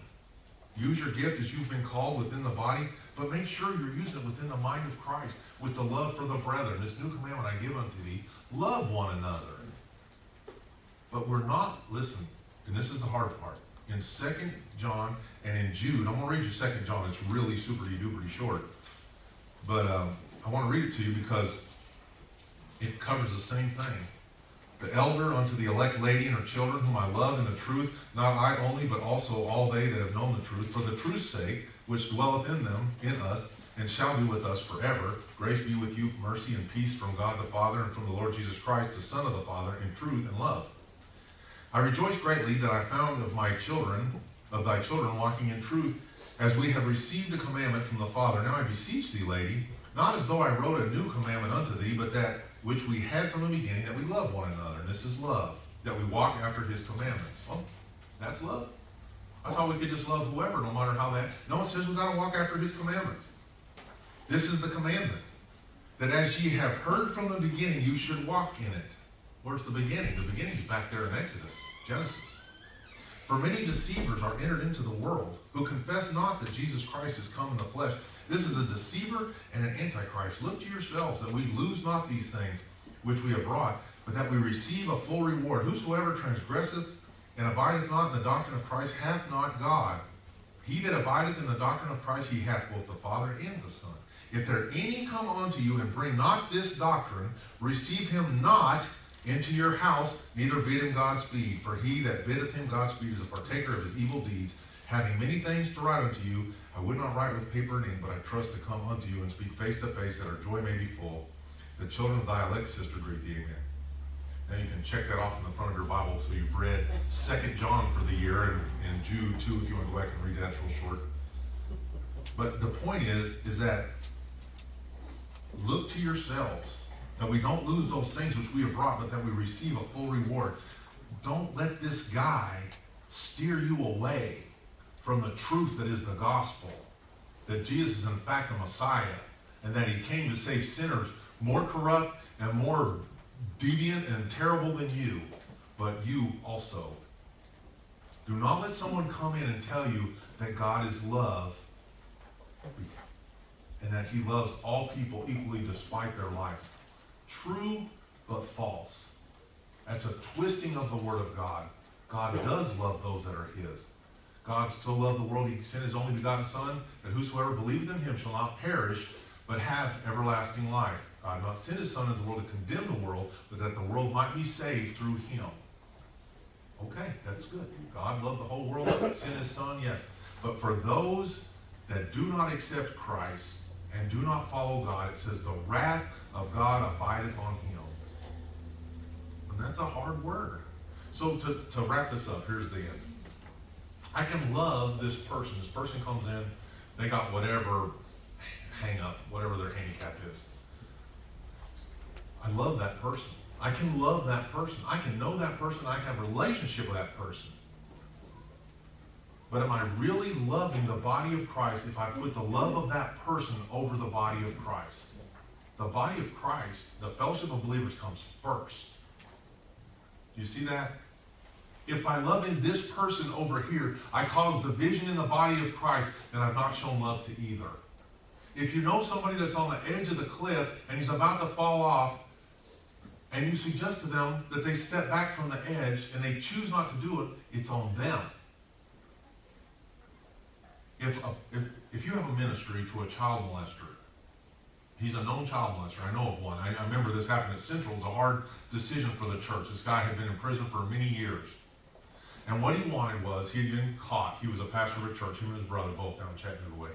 Use your gift as you've been called within the body, but make sure you're using it within the mind of Christ with the love for the brethren. This new commandment I give unto thee love one another. But we're not, listen, and this is the hard part. In 2 John and in Jude, I'm going to read you 2 John. It's really super duper short. But um, I want to read it to you because it covers the same thing the elder unto the elect lady and her children, whom I love in the truth, not I only, but also all they that have known the truth, for the truth's sake, which dwelleth in them, in us, and shall be with us forever. Grace be with you, mercy and peace from God the Father and from the Lord Jesus Christ, the Son of the Father, in truth and love. I rejoice greatly that I found of my children, of thy children, walking in truth, as we have received a commandment from the Father. Now I beseech thee, lady, not as though I wrote a new commandment unto thee, but that which we had from the beginning, that we love one another. And this is love, that we walk after his commandments. Well, that's love. I thought we could just love whoever, no matter how that. No, it says we got to walk after his commandments. This is the commandment. That as ye have heard from the beginning, you should walk in it. Where's the beginning? The beginning is back there in Exodus, Genesis. For many deceivers are entered into the world who confess not that Jesus Christ is come in the flesh. This is a deceiver and an antichrist. Look to yourselves that we lose not these things which we have wrought, but that we receive a full reward. Whosoever transgresseth and abideth not in the doctrine of Christ hath not God. He that abideth in the doctrine of Christ, he hath both the Father and the Son. If there any come unto you and bring not this doctrine, receive him not into your house, neither bid him Godspeed. For he that biddeth him Godspeed is a partaker of his evil deeds. Having many things to write unto you, I would not write with paper and ink, but I trust to come unto you and speak face to face, that our joy may be full. The children of thy elect sister greet thee, amen. Now you can check that off in the front of your Bible, so you've read Second John for the year, and, and Jude too, if you want to go back and read that, real short. But the point is, is that look to yourselves that we don't lose those things which we have brought, but that we receive a full reward. Don't let this guy steer you away from the truth that is the gospel. That Jesus is in fact the Messiah, and that he came to save sinners more corrupt and more deviant and terrible than you, but you also. Do not let someone come in and tell you that God is love and that he loves all people equally despite their life true but false. That's a twisting of the Word of God. God does love those that are His. God so loved the world, He sent His only begotten Son, that whosoever believeth in Him shall not perish, but have everlasting life. God did not send His Son into the world to condemn the world, but that the world might be saved through Him. Okay, that's good. God loved the whole world, sent His Son, yes. But for those that do not accept Christ and do not follow God, it says the wrath of God abideth on him. And that's a hard word. So to, to wrap this up, here's the end. I can love this person. This person comes in, they got whatever hang up, whatever their handicap is. I love that person. I can love that person. I can know that person. I can have a relationship with that person. But am I really loving the body of Christ if I put the love of that person over the body of Christ? The body of Christ, the fellowship of believers comes first. Do you see that? If by loving this person over here, I cause division in the body of Christ, then I've not shown love to either. If you know somebody that's on the edge of the cliff and he's about to fall off, and you suggest to them that they step back from the edge and they choose not to do it, it's on them. If, a, if, if you have a ministry to a child molester, he's a known child molester. I know of one. I, I remember this happened at Central. It was a hard decision for the church. This guy had been in prison for many years. And what he wanted was, he had been caught. He was a pastor of a church, him and his brother, both down Chattanooga Way.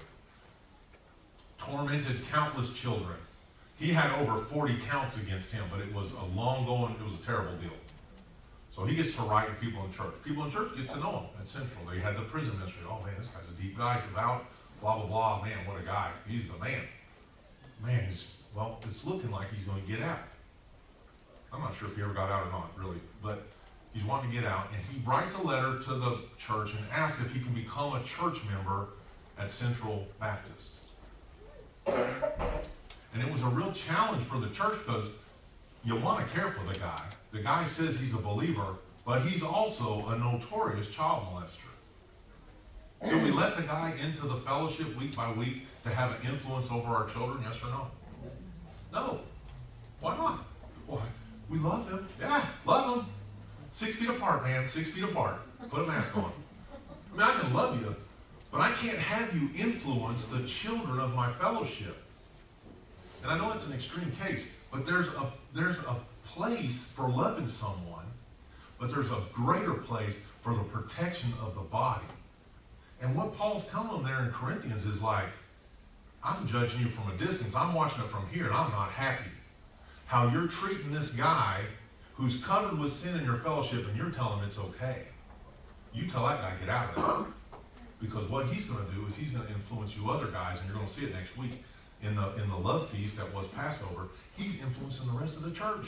Tormented countless children. He had over 40 counts against him, but it was a long going, it was a terrible deal. So he gets to write to people in church. People in church get to know him at Central. They had the prison ministry. Oh man, this guy's a deep guy, devout, blah, blah, blah. Man, what a guy. He's the man. Man, he's, well, it's looking like he's going to get out. I'm not sure if he ever got out or not, really. But he's wanting to get out. And he writes a letter to the church and asks if he can become a church member at Central Baptist. And it was a real challenge for the church because you want to care for the guy. The guy says he's a believer, but he's also a notorious child molester. Should we let the guy into the fellowship week by week to have an influence over our children? Yes or no? No. Why not? Why? We love him. Yeah, love him. Six feet apart, man. Six feet apart. Put a mask on. I mean, I can love you, but I can't have you influence the children of my fellowship. And I know it's an extreme case, but there's a there's a place for loving someone, but there's a greater place for the protection of the body. And what Paul's telling them there in Corinthians is like, I'm judging you from a distance. I'm watching it from here, and I'm not happy. How you're treating this guy who's covered with sin in your fellowship, and you're telling him it's okay. You tell that guy, get out of there. Because what he's going to do is he's going to influence you other guys, and you're going to see it next week in the in the love feast that was Passover, he's influencing the rest of the church.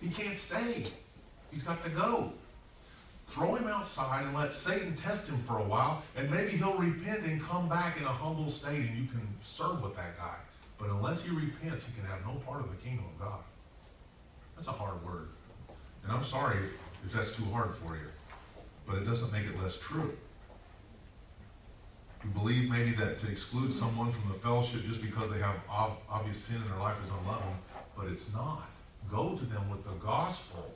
He can't stay. He's got to go. Throw him outside and let Satan test him for a while, and maybe he'll repent and come back in a humble state, and you can serve with that guy. But unless he repents, he can have no part of the kingdom of God. That's a hard word. And I'm sorry if, if that's too hard for you, but it doesn't make it less true. You believe maybe that to exclude someone from the fellowship just because they have ob- obvious sin in their life is unloving, but it's not. Go to them with the gospel.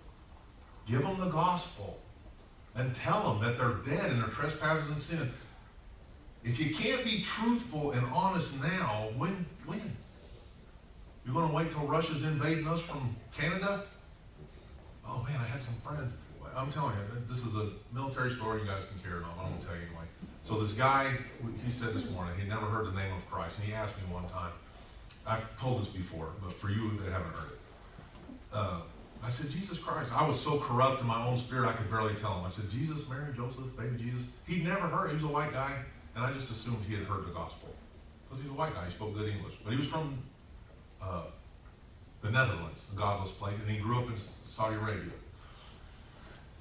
Give them the gospel. And tell them that they're dead in their trespasses and sin. If you can't be truthful and honest now, when? When? You're going to wait till Russia's invading us from Canada? Oh man, I had some friends. I'm telling you, this is a military story. You guys can care or not. I won't tell you anyway. So this guy, he said this morning, he never heard the name of Christ, and he asked me one time. I've told this before, but for you that haven't heard it, uh, I said Jesus Christ. I was so corrupt in my own spirit, I could barely tell him. I said Jesus, Mary, Joseph, baby Jesus. He'd never heard. He was a white guy, and I just assumed he had heard the gospel because he's a white guy. He spoke good English, but he was from uh, the Netherlands, a godless place, and he grew up in Saudi Arabia.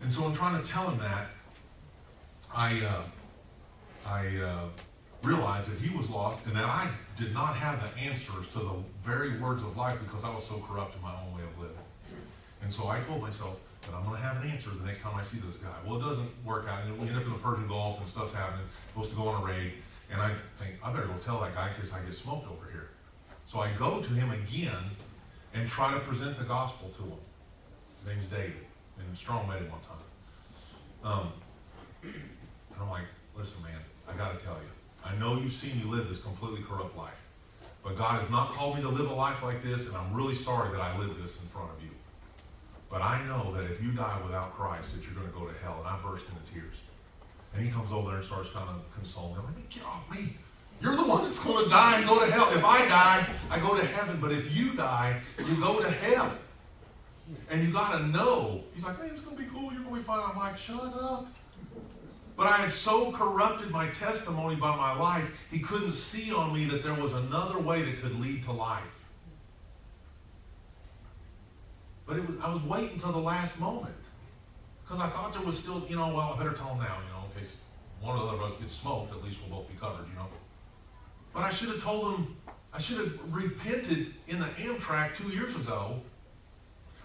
And so, in trying to tell him that, I. Uh, I uh, realized that he was lost and that I did not have the answers to the very words of life because I was so corrupt in my own way of living. And so I told myself that I'm going to have an answer the next time I see this guy. Well, it doesn't work out. And we end up in the Persian Gulf and stuff's happening. Supposed to go on a raid. And I think, I better go tell that guy because I get smoked over here. So I go to him again and try to present the gospel to him. Name's David. And Strong met him one time. Um, and I'm like, listen, man, I got to tell you, I know you've seen me live this completely corrupt life. But God has not called me to live a life like this, and I'm really sorry that I lived this in front of you. But I know that if you die without Christ, that you're going to go to hell. And I burst into tears. And he comes over there and starts kind of consoling me. I'm like, get off me. You're the one that's going to die and go to hell. If I die, I go to heaven. But if you die, you go to hell. And you got to know. He's like, hey, it's to be cool. You're to be fine. I'm like, shut up. But I had so corrupted my testimony by my life, he couldn't see on me that there was another way that could lead to life. But was, I was waiting until the last moment. Because I thought there was still, you know, well, I better tell him now, you know, in case one or the other of us gets smoked, at least we'll both be covered, you know. But I should have told him, I should have repented in the amtrac two years ago.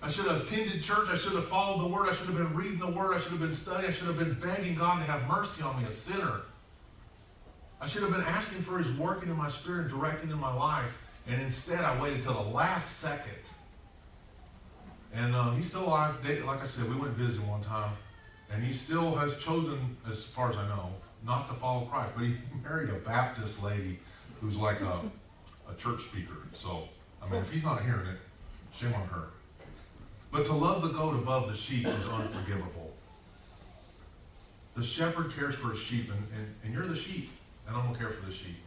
I should have attended church. I should have followed the word. I should have been reading the word. I should have been studying. I should have been begging God to have mercy on me, a sinner. I should have been asking for his working in my spirit, and directing in my life. And instead, I waited till the last second. And um, he's still alive. They, like I said, we went visiting one time. And he still has chosen, as far as I know, not to follow Christ. But he married a Baptist lady who's like a, a church speaker. So, I mean, if he's not hearing it, shame on her. But to love the goat above the sheep is unforgivable. The shepherd cares for his sheep, and, and, and you're the sheep, and I don't care for the sheep.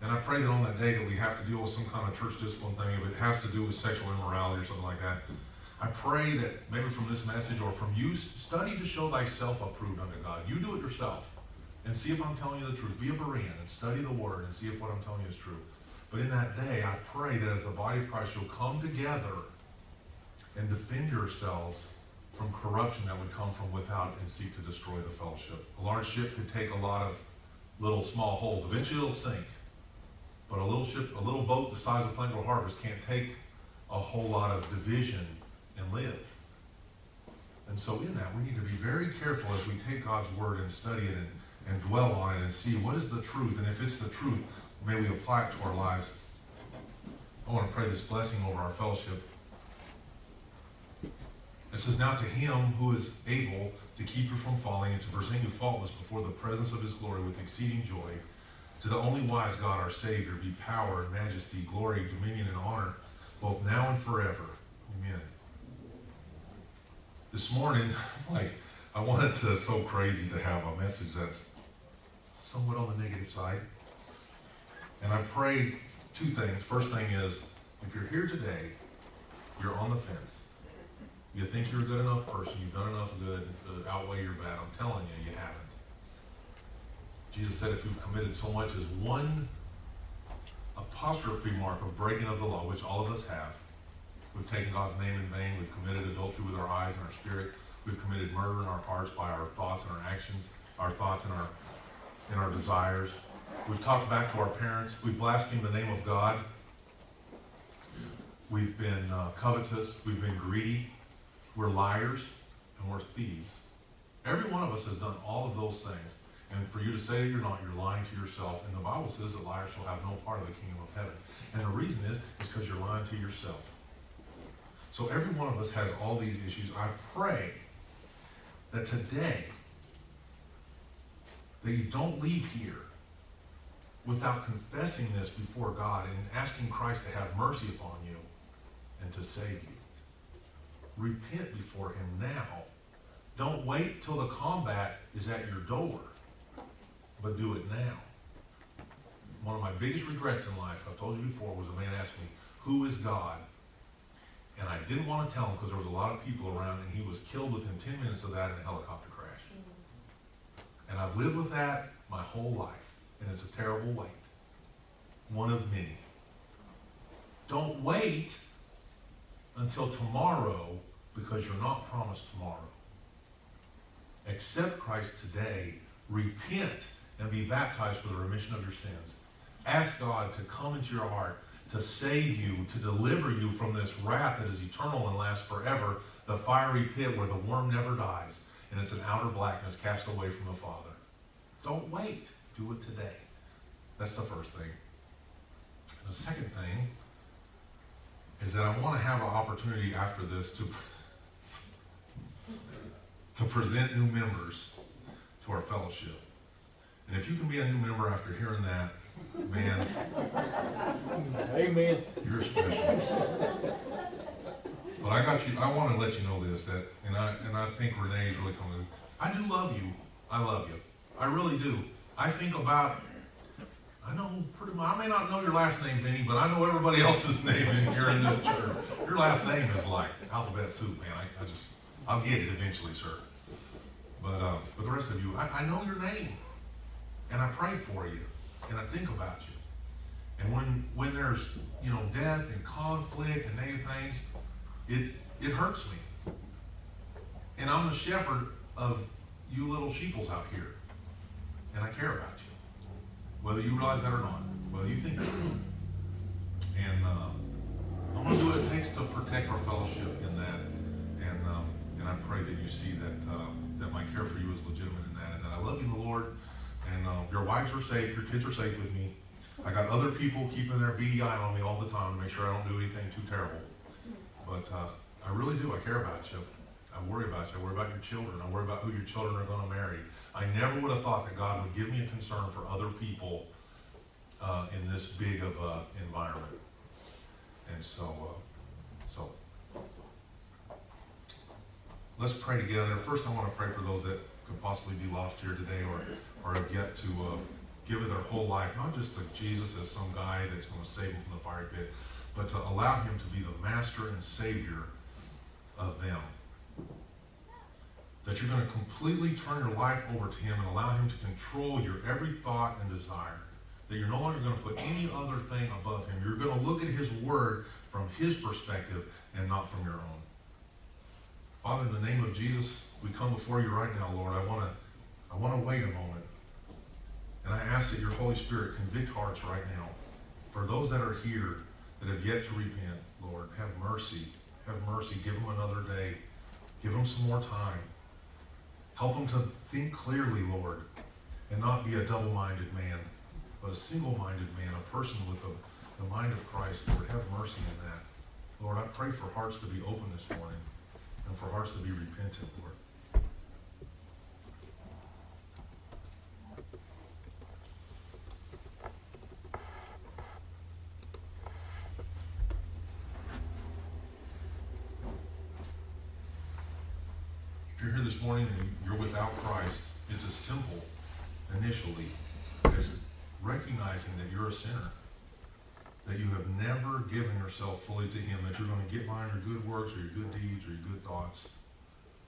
And I pray that on that day that we have to deal with some kind of church discipline thing, if it has to do with sexual immorality or something like that, I pray that maybe from this message or from you, study to show thyself approved unto God. You do it yourself and see if I'm telling you the truth. Be a Berean and study the word and see if what I'm telling you is true. But in that day, I pray that as the body of Christ, you'll come together and defend yourselves from corruption that would come from without and seek to destroy the fellowship. A large ship could take a lot of little small holes. Eventually it'll sink. But a little ship, a little boat the size of Plain Grove Harvest can't take a whole lot of division and live. And so in that, we need to be very careful as we take God's word and study it and, and dwell on it and see what is the truth. And if it's the truth, may we apply it to our lives. I want to pray this blessing over our fellowship. It says, Now to him who is able to keep you from falling and to present you faultless before the presence of his glory with exceeding joy, to the only wise God our Savior be power and majesty, glory, dominion, and honor, both now and forever. Amen this morning, [laughs] like, I wanted to, so crazy to have a message that's somewhat on the negative side. And I pray two things. First thing is, if you're here today, you're on the fence. You think you're a good enough person, you've done enough good to outweigh your bad. I'm telling you, you haven't. Jesus said if you've committed so much as one apostrophe mark of breaking of the law, which all of us have, We've taken God's name in vain. We've committed adultery with our eyes and our spirit. We've committed murder in our hearts by our thoughts and our actions, our thoughts and our and our desires. We've talked back to our parents. We've blasphemed the name of God. We've been uh, covetous. We've been greedy. We're liars and we're thieves. Every one of us has done all of those things. And for you to say you're not, you're lying to yourself. And the Bible says that liars shall have no part of the kingdom of heaven. And the reason is, is because you're lying to yourself. So every one of us has all these issues. I pray that today, that you don't leave here without confessing this before God and asking Christ to have mercy upon you and to save you. Repent before him now. Don't wait till the combat is at your door, but do it now. One of my biggest regrets in life, I've told you before, was a man asked me, who is God? And I didn't want to tell him because there was a lot of people around, and he was killed within 10 minutes of that in a helicopter crash. And I've lived with that my whole life, and it's a terrible weight. One of many. Don't wait until tomorrow because you're not promised tomorrow. Accept Christ today, repent, and be baptized for the remission of your sins. Ask God to come into your heart to save you, to deliver you from this wrath that is eternal and lasts forever, the fiery pit where the worm never dies, and it's an outer blackness cast away from the Father. Don't wait. Do it today. That's the first thing. The second thing is that I want to have an opportunity after this to, [laughs] to present new members to our fellowship. And if you can be a new member after hearing that, Man, Amen. you're special. But I got you, I want to let you know this, that, and I, and I think Renee is really coming. I do love you. I love you. I really do. I think about, I know pretty much, I may not know your last name, Vinny, but I know everybody [laughs] else's name in here in this church. Your last name is like alphabet soup, man. I, I just, I'll get it eventually, sir. But, uh, the rest of you, I, I know your name. And I pray for you and I think about you. And when when there's you know death and conflict and negative things, it it hurts me. And I'm the shepherd of you little sheeples out here. and I care about you. Whether you realize that or not, whether you think. And uh, I'm going to do what it takes to protect our fellowship in that. And, um, and I pray that you see that, uh, that my care for you is legitimate in that, and that I love you the Lord. And uh, your wives are safe, your kids are safe with me. I got other people keeping their beady eye on me all the time to make sure I don't do anything too terrible. But uh, I really do. I care about you. I worry about you. I worry about your children. I worry about who your children are going to marry. I never would have thought that God would give me a concern for other people uh, in this big of an environment. And so, uh, so let's pray together. First, I want to pray for those that could possibly be lost here today or, or have yet to uh, give it their whole life, not just to Jesus as some guy that's going to save them from the fire pit, but to allow him to be the master and savior of them. That you're going to completely turn your life over to him and allow him to control your every thought and desire. That you're no longer going to put any other thing above him. You're going to look at his word from his perspective and not from your own. Father, in the name of Jesus, we come before you right now, Lord. I want to I want to wait a moment. And I ask that your Holy Spirit convict hearts right now. For those that are here that have yet to repent, Lord, have mercy. Have mercy. Give them another day. Give them some more time. Help them to think clearly, Lord, and not be a double-minded man, but a single-minded man, a person with the, the mind of Christ. Lord, have mercy in that. Lord, I pray for hearts to be open this morning and for hearts to be repentant, Lord. If you're here this morning and you're without Christ, it's as simple initially as recognizing that you're a sinner, that you have never given yourself fully to Him, that you're going to get by your good works or your good deeds or your good thoughts.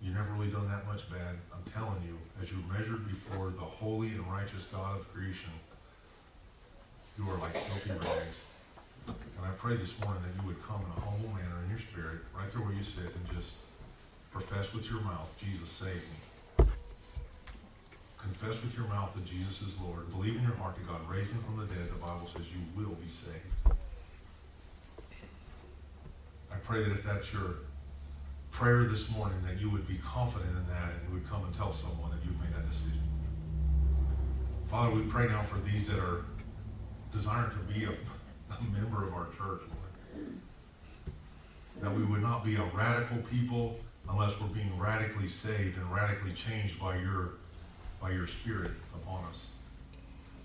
You've never really done that much bad. I'm telling you, as you're measured before the holy and righteous God of creation, you are like filthy rags. And I pray this morning that you would come in a humble manner in your spirit, right there where you sit, and just Profess with your mouth, Jesus saved me. Confess with your mouth that Jesus is Lord. Believe in your heart that God raised him from the dead. The Bible says you will be saved. I pray that if that's your prayer this morning, that you would be confident in that and you would come and tell someone that you've made that decision. Father, we pray now for these that are desiring to be a, a member of our church, Lord. That we would not be a radical people unless we're being radically saved and radically changed by your, by your Spirit upon us.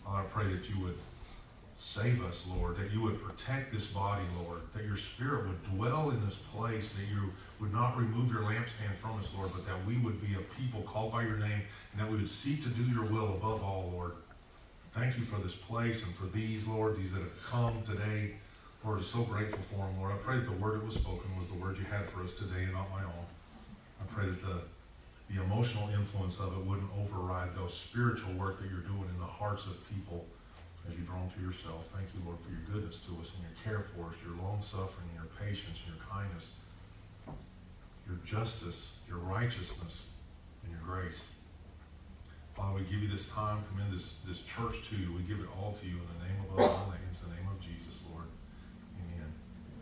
Father, I pray that you would save us, Lord, that you would protect this body, Lord, that your Spirit would dwell in this place, that you would not remove your lampstand from us, Lord, but that we would be a people called by your name, and that we would seek to do your will above all, Lord. Thank you for this place and for these, Lord, these that have come today. Lord, I'm so grateful for them, Lord. I pray that the word that was spoken was the word you had for us today and not my own. I pray that the, the emotional influence of it wouldn't override those spiritual work that you're doing in the hearts of people as you draw to yourself. Thank you, Lord, for your goodness to us and your care for us, your long suffering, your patience, your kindness, your justice, your righteousness, and your grace. Father, we give you this time, commend this, this church to you. We give it all to you in the name of the Lord.